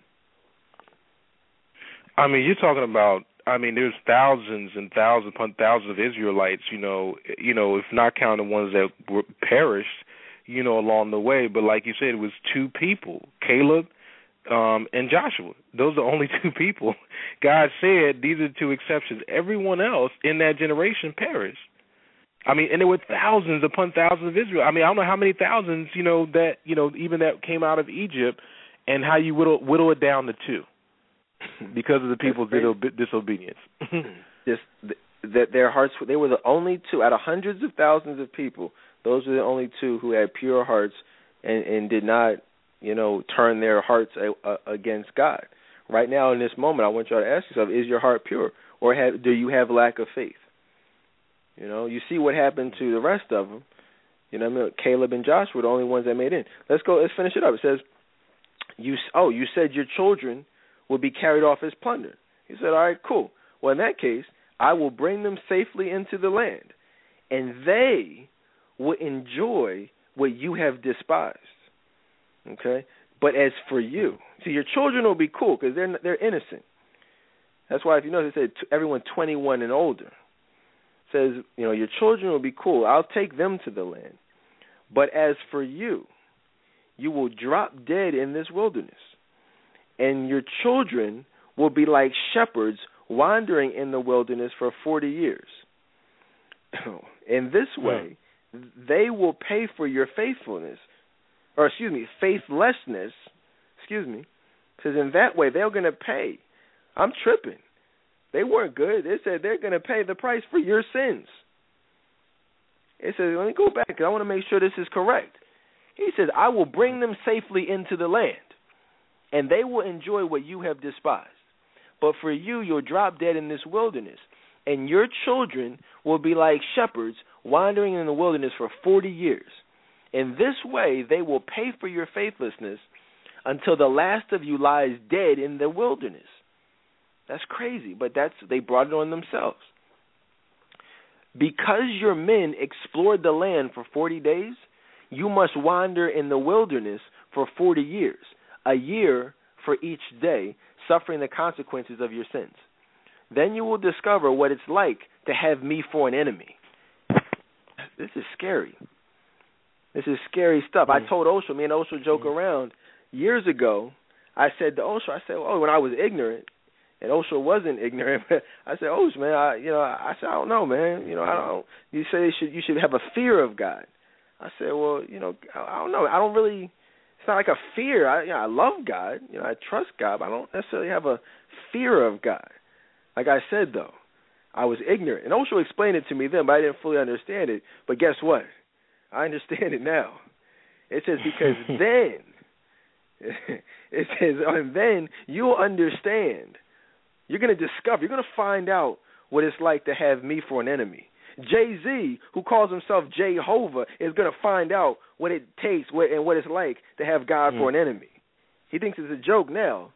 I mean, you're talking about. I mean, there's thousands and thousands upon thousands of Israelites. You know, you know, if not counting the ones that were perished, you know, along the way. But like you said, it was two people: Caleb um, and Joshua. Those are only two people. God said these are the two exceptions. Everyone else in that generation perished. I mean, and there were thousands upon thousands of Israel. I mean, I don't know how many thousands, you know, that you know, even that came out of Egypt, and how you whittle whittle it down to two, because of the people's disobedience. Just th- that their hearts. They were the only two out of hundreds of thousands of people. Those were the only two who had pure hearts and, and did not, you know, turn their hearts a, a, against God. Right now, in this moment, I want y'all to ask yourself: Is your heart pure, or have, do you have lack of faith? You know, you see what happened to the rest of them. You know, I mean, Caleb and Joshua were the only ones that made in. Let's go. Let's finish it up. It says, "You oh, you said your children would be carried off as plunder." He said, "All right, cool. Well, in that case, I will bring them safely into the land, and they will enjoy what you have despised. Okay? But as for you, see, your children will be cool because they're they're innocent. That's why if you notice, it said everyone 21 and older. Says, you know, your children will be cool. I'll take them to the land. But as for you, you will drop dead in this wilderness, and your children will be like shepherds wandering in the wilderness for 40 years. in this way, they will pay for your faithfulness or excuse me, faithlessness, excuse me, because in that way they're going to pay. I'm tripping. They weren't good. They said they're going to pay the price for your sins. It says, let me go back I want to make sure this is correct. He says, I will bring them safely into the land, and they will enjoy what you have despised. But for you, you'll drop dead in this wilderness, and your children will be like shepherds wandering in the wilderness for 40 years. In this way, they will pay for your faithlessness until the last of you lies dead in the wilderness. That's crazy, but that's they brought it on themselves. Because your men explored the land for 40 days, you must wander in the wilderness for 40 years, a year for each day, suffering the consequences of your sins. Then you will discover what it's like to have me for an enemy. This is scary. This is scary stuff. Mm. I told Osho, me and Osho joke mm. around years ago. I said to Osho, I said, oh, when I was ignorant, and Osho wasn't ignorant. But I said, Osho, man, I, you know, I said, I don't know, man. You know, I don't. You say you should, you should have a fear of God. I said, well, you know, I don't know. I don't really. It's not like a fear. I, you know, I love God. You know, I trust God. But I don't necessarily have a fear of God. Like I said, though, I was ignorant, and Osho explained it to me then, but I didn't fully understand it. But guess what? I understand it now. It says because then it says and then you'll understand. You're going to discover. You're going to find out what it's like to have me for an enemy. Jay Z, who calls himself Jehovah, is going to find out what it takes what, and what it's like to have God mm. for an enemy. He thinks it's a joke now.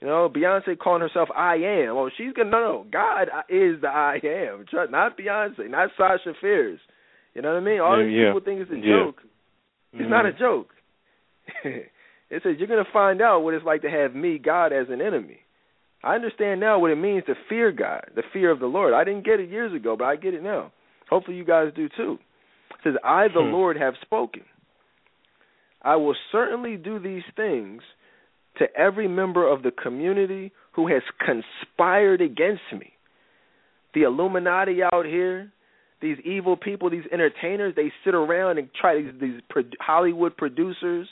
You know, Beyonce calling herself I am. Oh, she's gonna no, no. God is the I am. Not Beyonce, not Sasha Fierce. You know what I mean? All yeah, these yeah. people think it's a yeah. joke. It's mm-hmm. not a joke. it says you're going to find out what it's like to have me, God, as an enemy. I understand now what it means to fear God, the fear of the Lord. I didn't get it years ago, but I get it now. Hopefully, you guys do too. It says, I, the hmm. Lord, have spoken. I will certainly do these things to every member of the community who has conspired against me. The Illuminati out here, these evil people, these entertainers, they sit around and try these these Hollywood producers,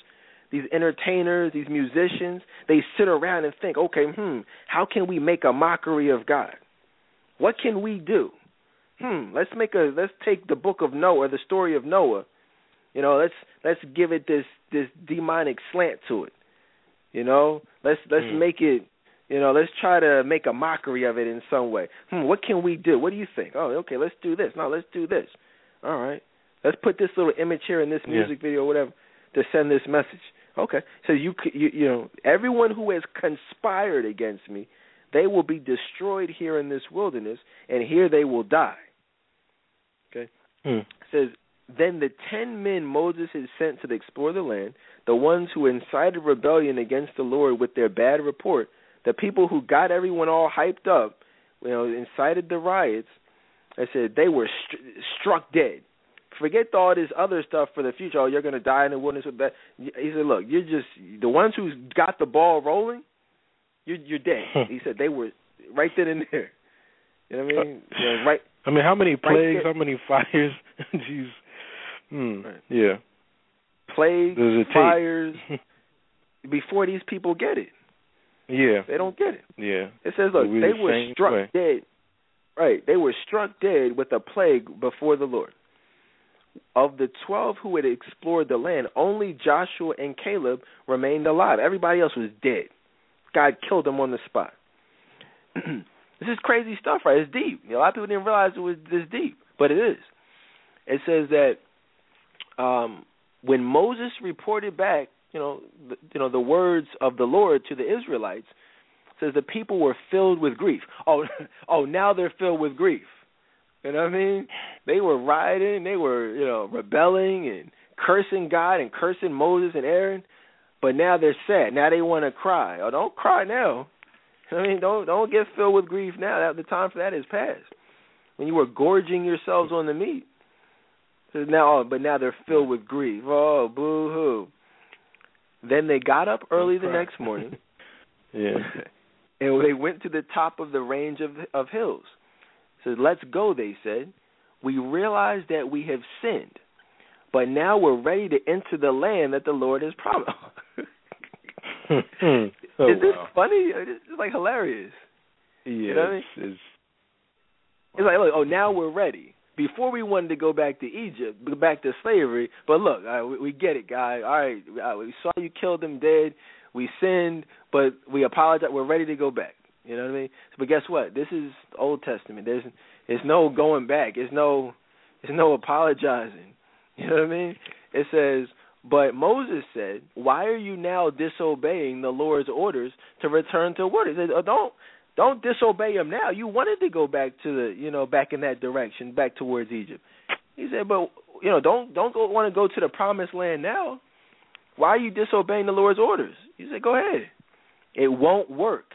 these entertainers, these musicians, they sit around and think, okay, hmm, how can we make a mockery of God? What can we do? Hmm, let's make a let's take the book of Noah, the story of Noah. You know, let's let's give it this this demonic slant to it. You know, let's let's mm. make it you know, let's try to make a mockery of it in some way. Hmm, what can we do? What do you think? Oh, okay, let's do this. No, let's do this. All right. Let's put this little image here in this music yeah. video or whatever to send this message. Okay. So you you you know, everyone who has conspired against me, they will be destroyed here in this wilderness and here they will die. Okay. Hmm. It says then the ten men Moses had sent to explore the land, the ones who incited rebellion against the Lord with their bad report, the people who got everyone all hyped up, you know, incited the riots. I said they were st- struck dead. Forget all this other stuff for the future. Oh, you're going to die in the wilderness with that. He said, "Look, you're just the ones who's got the ball rolling. You're you're dead." he said they were right then and there. You know what I mean? You know, right. I mean, how many plagues? Right how many fires? Jeez. Hmm. Right. Yeah. Plagues, fires. before these people get it. Yeah. They don't get it. Yeah. It says, look, they the were struck way. dead. Right. They were struck dead with a plague before the Lord. Of the 12 who had explored the land, only Joshua and Caleb remained alive. Everybody else was dead. God killed them on the spot. this is crazy stuff, right? It's deep. A lot of people didn't realize it was this deep, but it is. It says that um, when Moses reported back you know, the, you know, the words of the Lord to the Israelites says the people were filled with grief. Oh, oh, now they're filled with grief. You know what I mean? They were rioting, they were, you know, rebelling and cursing God and cursing Moses and Aaron, but now they're sad. Now they want to cry. Oh, don't cry now. I mean, don't don't get filled with grief now. The time for that is past. When you were gorging yourselves on the meat, so now, oh, but now they're filled with grief. Oh, boo hoo. Then they got up early the next morning. yeah. and they went to the top of the range of of hills. So let's go, they said. We realize that we have sinned, but now we're ready to enter the land that the Lord has promised. oh, Is this oh, wow. funny? It's like hilarious. Yeah, You know what I it's, it's It's like, look, oh, now we're ready. Before we wanted to go back to Egypt, back to slavery, but look, right, we, we get it, guy. All right, all right, we uh, saw you killed them dead. We sinned, but we apologize. We're ready to go back. You know what I mean? But guess what? This is Old Testament. There's there's no going back. There's no there's no apologizing. You know what I mean? It says, but Moses said, "Why are you now disobeying the Lord's orders to return to what?" He said, oh, "Don't don't disobey him now. You wanted to go back to the you know back in that direction, back towards Egypt." He said, "But you know, don't don't go, want to go to the promised land now. Why are you disobeying the Lord's orders?" He said, "Go ahead. It won't work.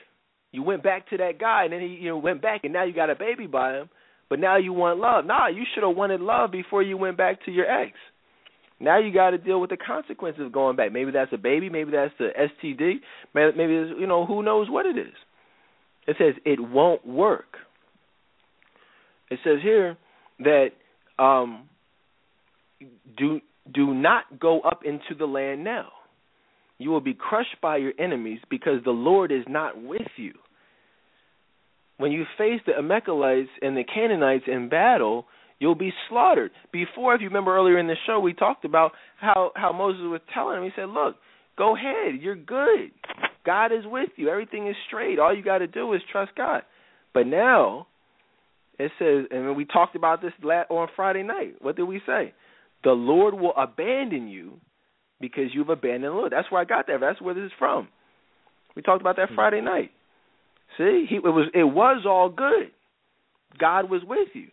You went back to that guy, and then he you know went back, and now you got a baby by him. But now you want love. Nah, you should have wanted love before you went back to your ex. Now you got to deal with the consequences of going back. Maybe that's a baby. Maybe that's the STD. Maybe, it's, you know who knows what it is. It says it won't work. It says here that um, do do not go up into the land now. You will be crushed by your enemies because the Lord is not with you. When you face the Amalekites and the Canaanites in battle, you'll be slaughtered. Before, if you remember earlier in the show, we talked about how how Moses was telling him. He said, "Look, go ahead. You're good. God is with you. Everything is straight. All you got to do is trust God." But now, it says, and we talked about this on Friday night. What did we say? The Lord will abandon you because you've abandoned the Lord. That's where I got that. That's where this is from. We talked about that hmm. Friday night. See, he, it was it was all good. God was with you.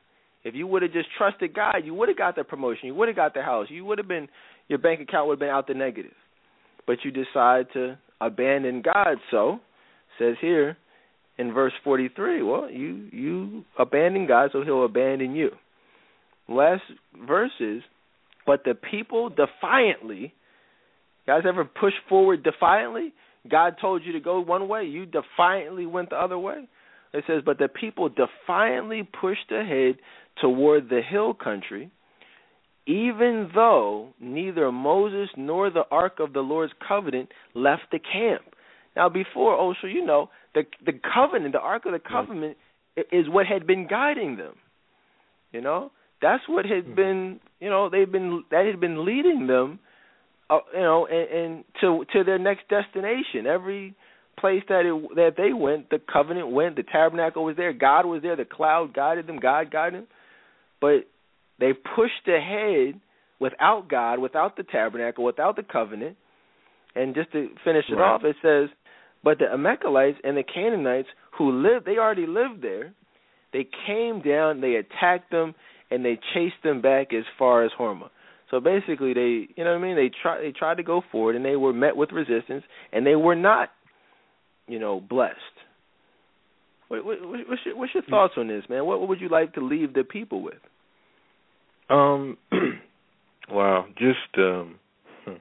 If you would have just trusted God, you would have got the promotion. You would have got the house. You would have been your bank account would have been out the negative. But you decide to abandon God. So says here in verse forty three. Well, you you abandon God, so He'll abandon you. Last verses. But the people defiantly. Guys ever push forward defiantly? God told you to go one way, you defiantly went the other way. It says, But the people defiantly pushed ahead toward the hill country, even though neither Moses nor the ark of the Lord's covenant left the camp. Now, before, oh, so you know, the the covenant, the ark of the covenant, is what had been guiding them. You know, that's what had hmm. been, you know, they've been that had been leading them uh, you know, and, and to to their next destination. Every place that it, that they went, the covenant went. The tabernacle was there. God was there. The cloud guided them. God guided them. But they pushed ahead without God, without the tabernacle, without the covenant. And just to finish it Right. off, it says, "But the Amalekites and the Canaanites who lived, they already lived there. They came down, they attacked them, and they chased them back as far as Hormah." So basically, they, you know what I mean? They try, they tried to go forward, and they were met with resistance, and they were not, you know, blessed. What, what, what's, your, what's your thoughts on this, man? What, what would you like to leave the people with? Um, wow, just um, hmm.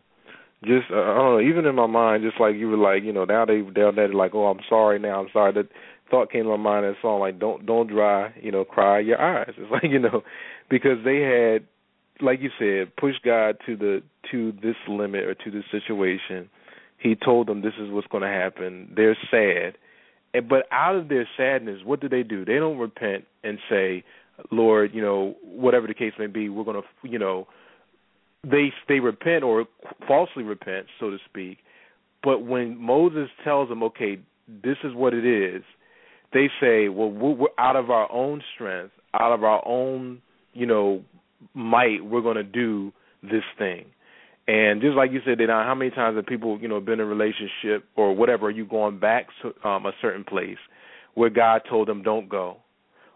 just uh, I don't know. Even in my mind, just like you were like, you know, now they they're, they're like, oh, I'm sorry now, I'm sorry. That thought came to my mind in a song like, don't don't dry, you know, cry your eyes. It's like you know, because they had, like you said, pushed God to the to this limit or to this situation. He told them this is what's going to happen. They're sad, and but out of their sadness, what do they do? They don't repent and say, Lord, you know, whatever the case may be, we're going to, you know, they they repent or falsely repent, so to speak. But when Moses tells them, okay, this is what it is, they say, well, we're, we're out of our own strength, out of our own, you know, might, we're going to do this thing. And just like you said, how many times have people, you know, been in a relationship or whatever, are you going back to um, a certain place, where God told them don't go,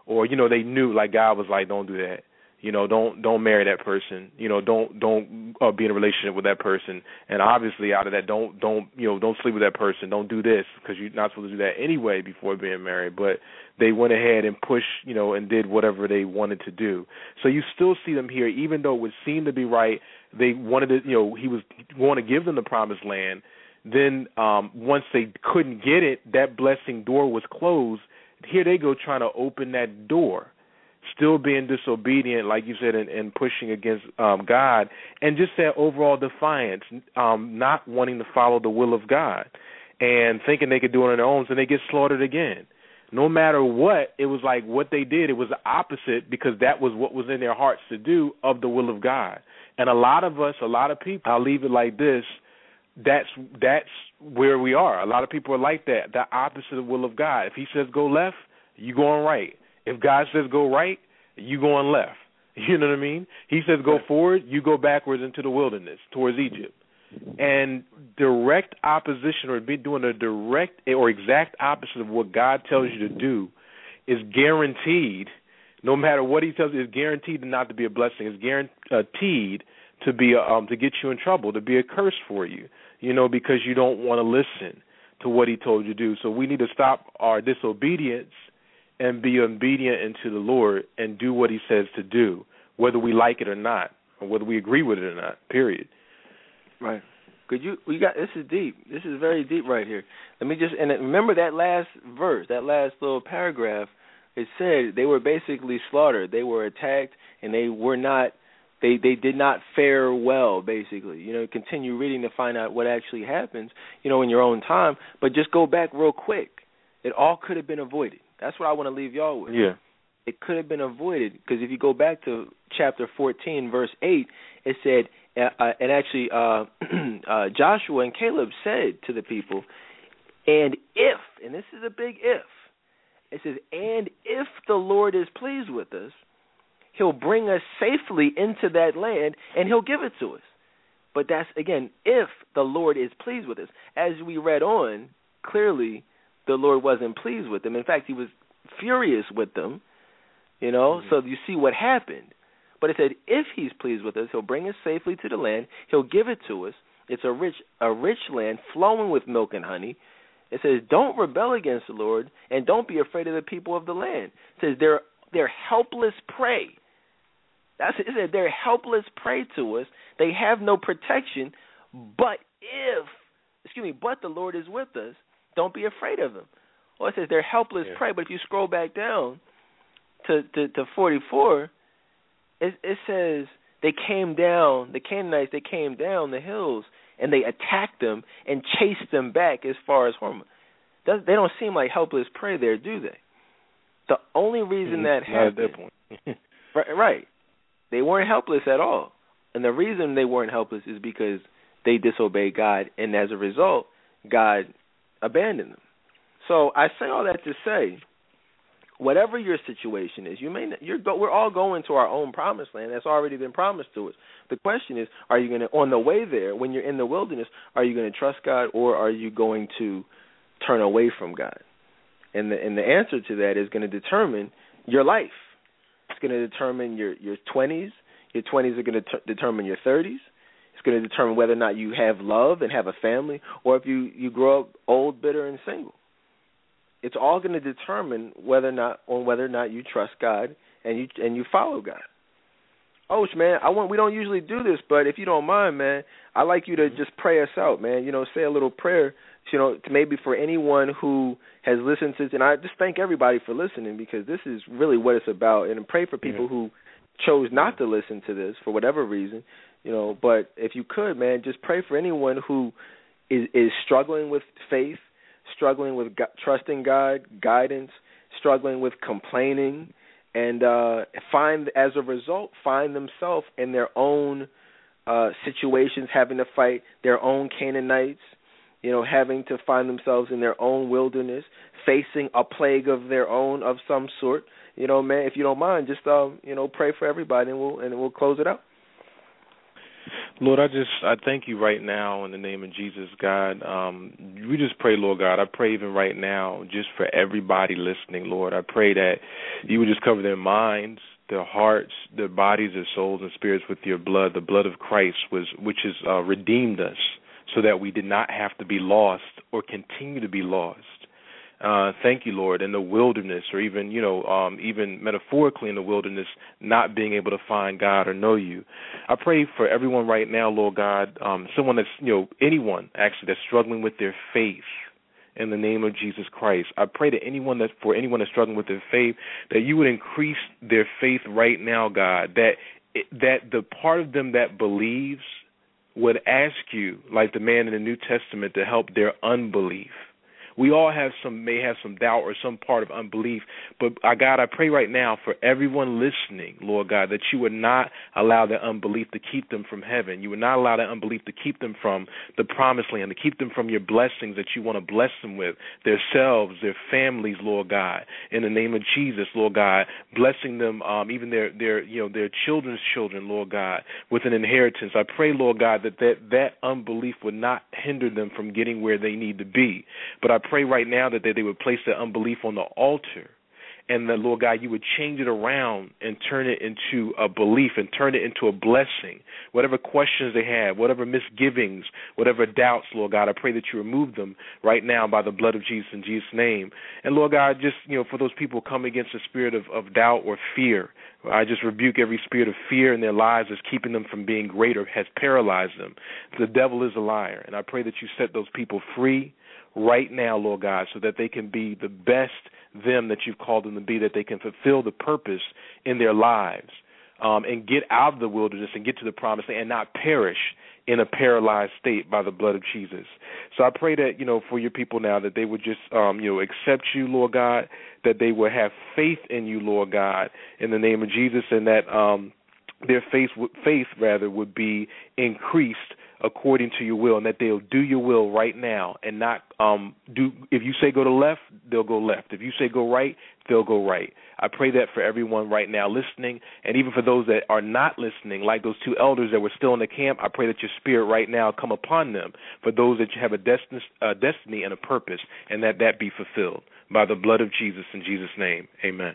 or you know they knew like God was like don't do that. You know don't don't marry that person. You know don't don't uh, be in a relationship with that person. And obviously out of that don't don't you know don't sleep with that person. Don't do this because you're not supposed to do that anyway before being married. But they went ahead and pushed you know and did whatever they wanted to do. So you still see them here even though it would seem to be right they wanted to you know he was going to give them the promised land. Then um once they couldn't get it that blessing door was closed. Here they go trying to open that door still being disobedient, like you said, and, and pushing against um, God, and just that overall defiance, um, not wanting to follow the will of God, and thinking they could do it on their own, and they get slaughtered again. No matter what, it was like what they did. It was the opposite because that was what was in their hearts to do of the will of God. And a lot of us, a lot of people, I'll leave it like this. That's that's where we are. A lot of people are like that. The opposite of the will of God. If He says go left, you going right. If God says go right, you going left. You know what I mean? He says go forward, you go backwards into the wilderness towards Egypt. And direct opposition or be doing a direct or exact opposite of what God tells you to do is guaranteed no matter what he tells you is guaranteed not to be a blessing. It's guaranteed to be a, um to get you in trouble, to be a curse for you. You know, because you don't want to listen to what he told you to do. So we need to stop our disobedience and be obedient unto the Lord and do what He says to do, whether we like it or not, or whether we agree with it or not. Period. Right. Could you? We got this is deep. This is very deep right here. Let me just and remember that last verse, that last little paragraph. It said they were basically slaughtered. They were attacked, and they were not. They they did not fare well. Basically, you know, continue reading to find out what actually happens. You know, in your own time. But just go back real quick. It all could have been avoided that's what I want to leave y'all with. Yeah. It could have been avoided because if you go back to chapter 14, verse 8, it said, uh, uh and actually uh, uh, Joshua and Caleb said to the people, and if, and this is a big if, it says, and if the Lord is pleased with us, he'll bring us safely into that land and he'll give it to us. But that's, again, if the Lord is pleased with us. As we read on, clearly the Lord wasn't pleased with them. In fact, he was furious with them. You know, mm-hmm. so you see what happened. But it said, if he's pleased with us, he'll bring us safely to the land. He'll give it to us. It's a rich, a rich land flowing with milk and honey. It says, don't rebel against the Lord, and don't be afraid of the people of the land. It says they're they're helpless prey. That's it. it said they're helpless prey to us. They have no protection. But if, excuse me, but the Lord is with us, don't be afraid of them. Well, it says they're helpless yeah. prey, but if you scroll back down to to, to 44, it, it says they came down, the Canaanites, they came down the hills and they attacked them and chased them back as far as Hormah. They don't seem like helpless prey there, do they? The only reason mm-hmm. that happened, at that point. right, right, they weren't helpless at all, and the reason they weren't helpless is because they disobeyed God, and as a result, God abandon them. So I say all that to say, whatever your situation is, you may not, you're we're all going to our own promised land that's already been promised to us. The question is, are you going to on the way there when you're in the wilderness, are you going to trust God or are you going to turn away from God? And the and the answer to that is going to determine your life. It's going to determine your your 20s. Your 20s are going to t- determine your 30s going to determine whether or not you have love and have a family, or if you you grow up old, bitter, and single. It's all going to determine whether or not on whether or not you trust God and you and you follow God. Oh man, I want we don't usually do this, but if you don't mind, man, I'd like you to mm-hmm. just pray us out, man. You know, say a little prayer, you know, maybe for anyone who has listened to and I just thank everybody for listening because this is really what it's about and pray for people who chose not to listen to this for whatever reason you know but if you could man just pray for anyone who is is struggling with faith struggling with God, trusting god guidance struggling with complaining and uh find as a result find themselves in their own uh situations having to fight their own canaanites you know having to find themselves in their own wilderness facing a plague of their own of some sort. You know man if you don't mind just um you know pray for everybody and we'll and we'll close it out Lord, I just I thank you right now in the name of Jesus, God. Um, we just pray, Lord God. I pray even right now, just for everybody listening, Lord. I pray that you would just cover their minds, their hearts, their bodies, their souls, and spirits with your blood. The blood of Christ was, which has uh, redeemed us, so that we did not have to be lost or continue to be lost. Uh, thank you, Lord, in the wilderness, or even you know, um, even metaphorically in the wilderness, not being able to find God or know you. I pray for everyone right now, Lord God, um, someone that's you know, anyone actually that's struggling with their faith in the name of Jesus Christ. I pray that anyone that for anyone that's struggling with their faith, that you would increase their faith right now, God. That that the part of them that believes would ask you, like the man in the New Testament, to help their unbelief we all have some may have some doubt or some part of unbelief, but uh, God, I pray right now for everyone listening, Lord God, that you would not allow their unbelief to keep them from heaven. You would not allow that unbelief to keep them from the promised land, to keep them from your blessings that you want to bless them with, themselves, their families, Lord God. In the name of Jesus, Lord God, blessing them, um, even their their you know their children's children, Lord God, with an inheritance. I pray, Lord God, that that, that unbelief would not hinder them from getting where they need to be. But I pray right now that they, they would place their unbelief on the altar and that Lord God, you would change it around and turn it into a belief and turn it into a blessing. Whatever questions they have, whatever misgivings, whatever doubts, Lord God, I pray that you remove them right now by the blood of Jesus in Jesus' name. And Lord God, just you know, for those people come against the spirit of, of doubt or fear, I just rebuke every spirit of fear in their lives that's keeping them from being greater, has paralyzed them. The devil is a liar, and I pray that you set those people free right now, Lord God, so that they can be the best them that you've called them to be, that they can fulfill the purpose in their lives um, and get out of the wilderness and get to the promised land and not perish in a paralyzed state by the blood of Jesus. So I pray that, you know, for your people now that they would just um, you know, accept you, Lord God, that they would have faith in you, Lord God, in the name of Jesus and that um their faith faith rather would be increased according to your will and that they'll do your will right now and not um do if you say go to left they'll go left. If you say go right they'll go right. I pray that for everyone right now listening and even for those that are not listening like those two elders that were still in the camp i pray that your spirit right now come upon them for those that have a destiny, a destiny and a purpose and that that be fulfilled by the blood of jesus in jesus name. Amen.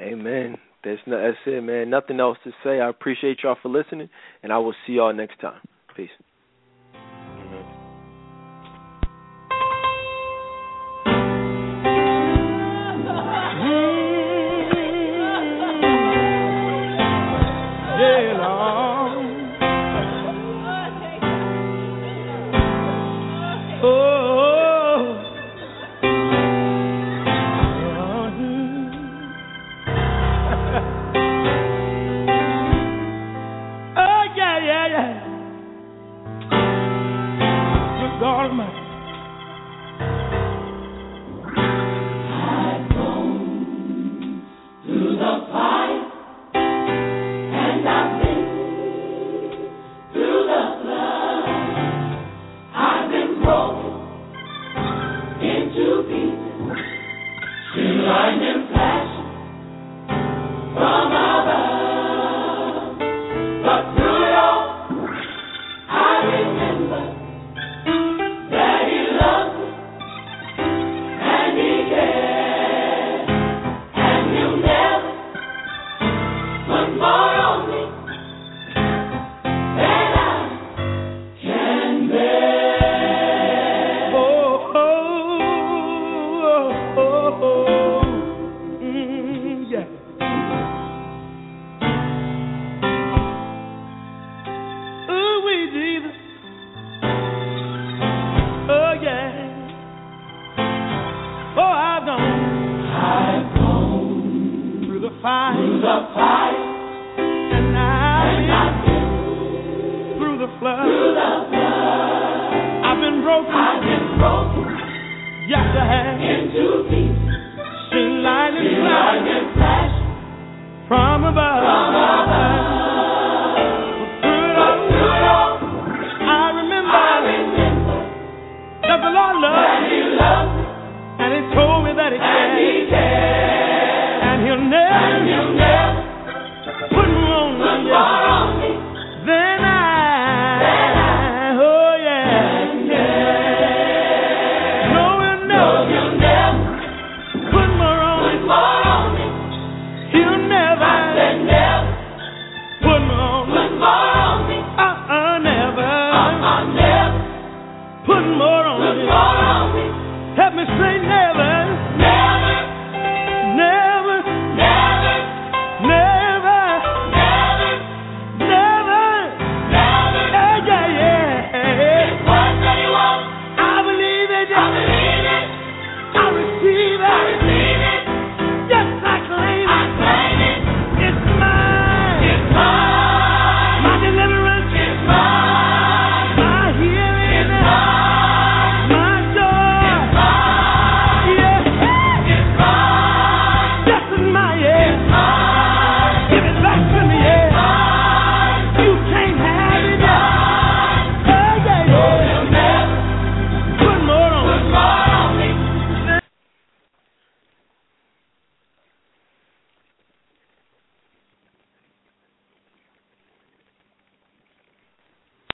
Amen there's no, that's it, man. Nothing else to say. I appreciate y'all for listening, and I will see y'all next time. Peace.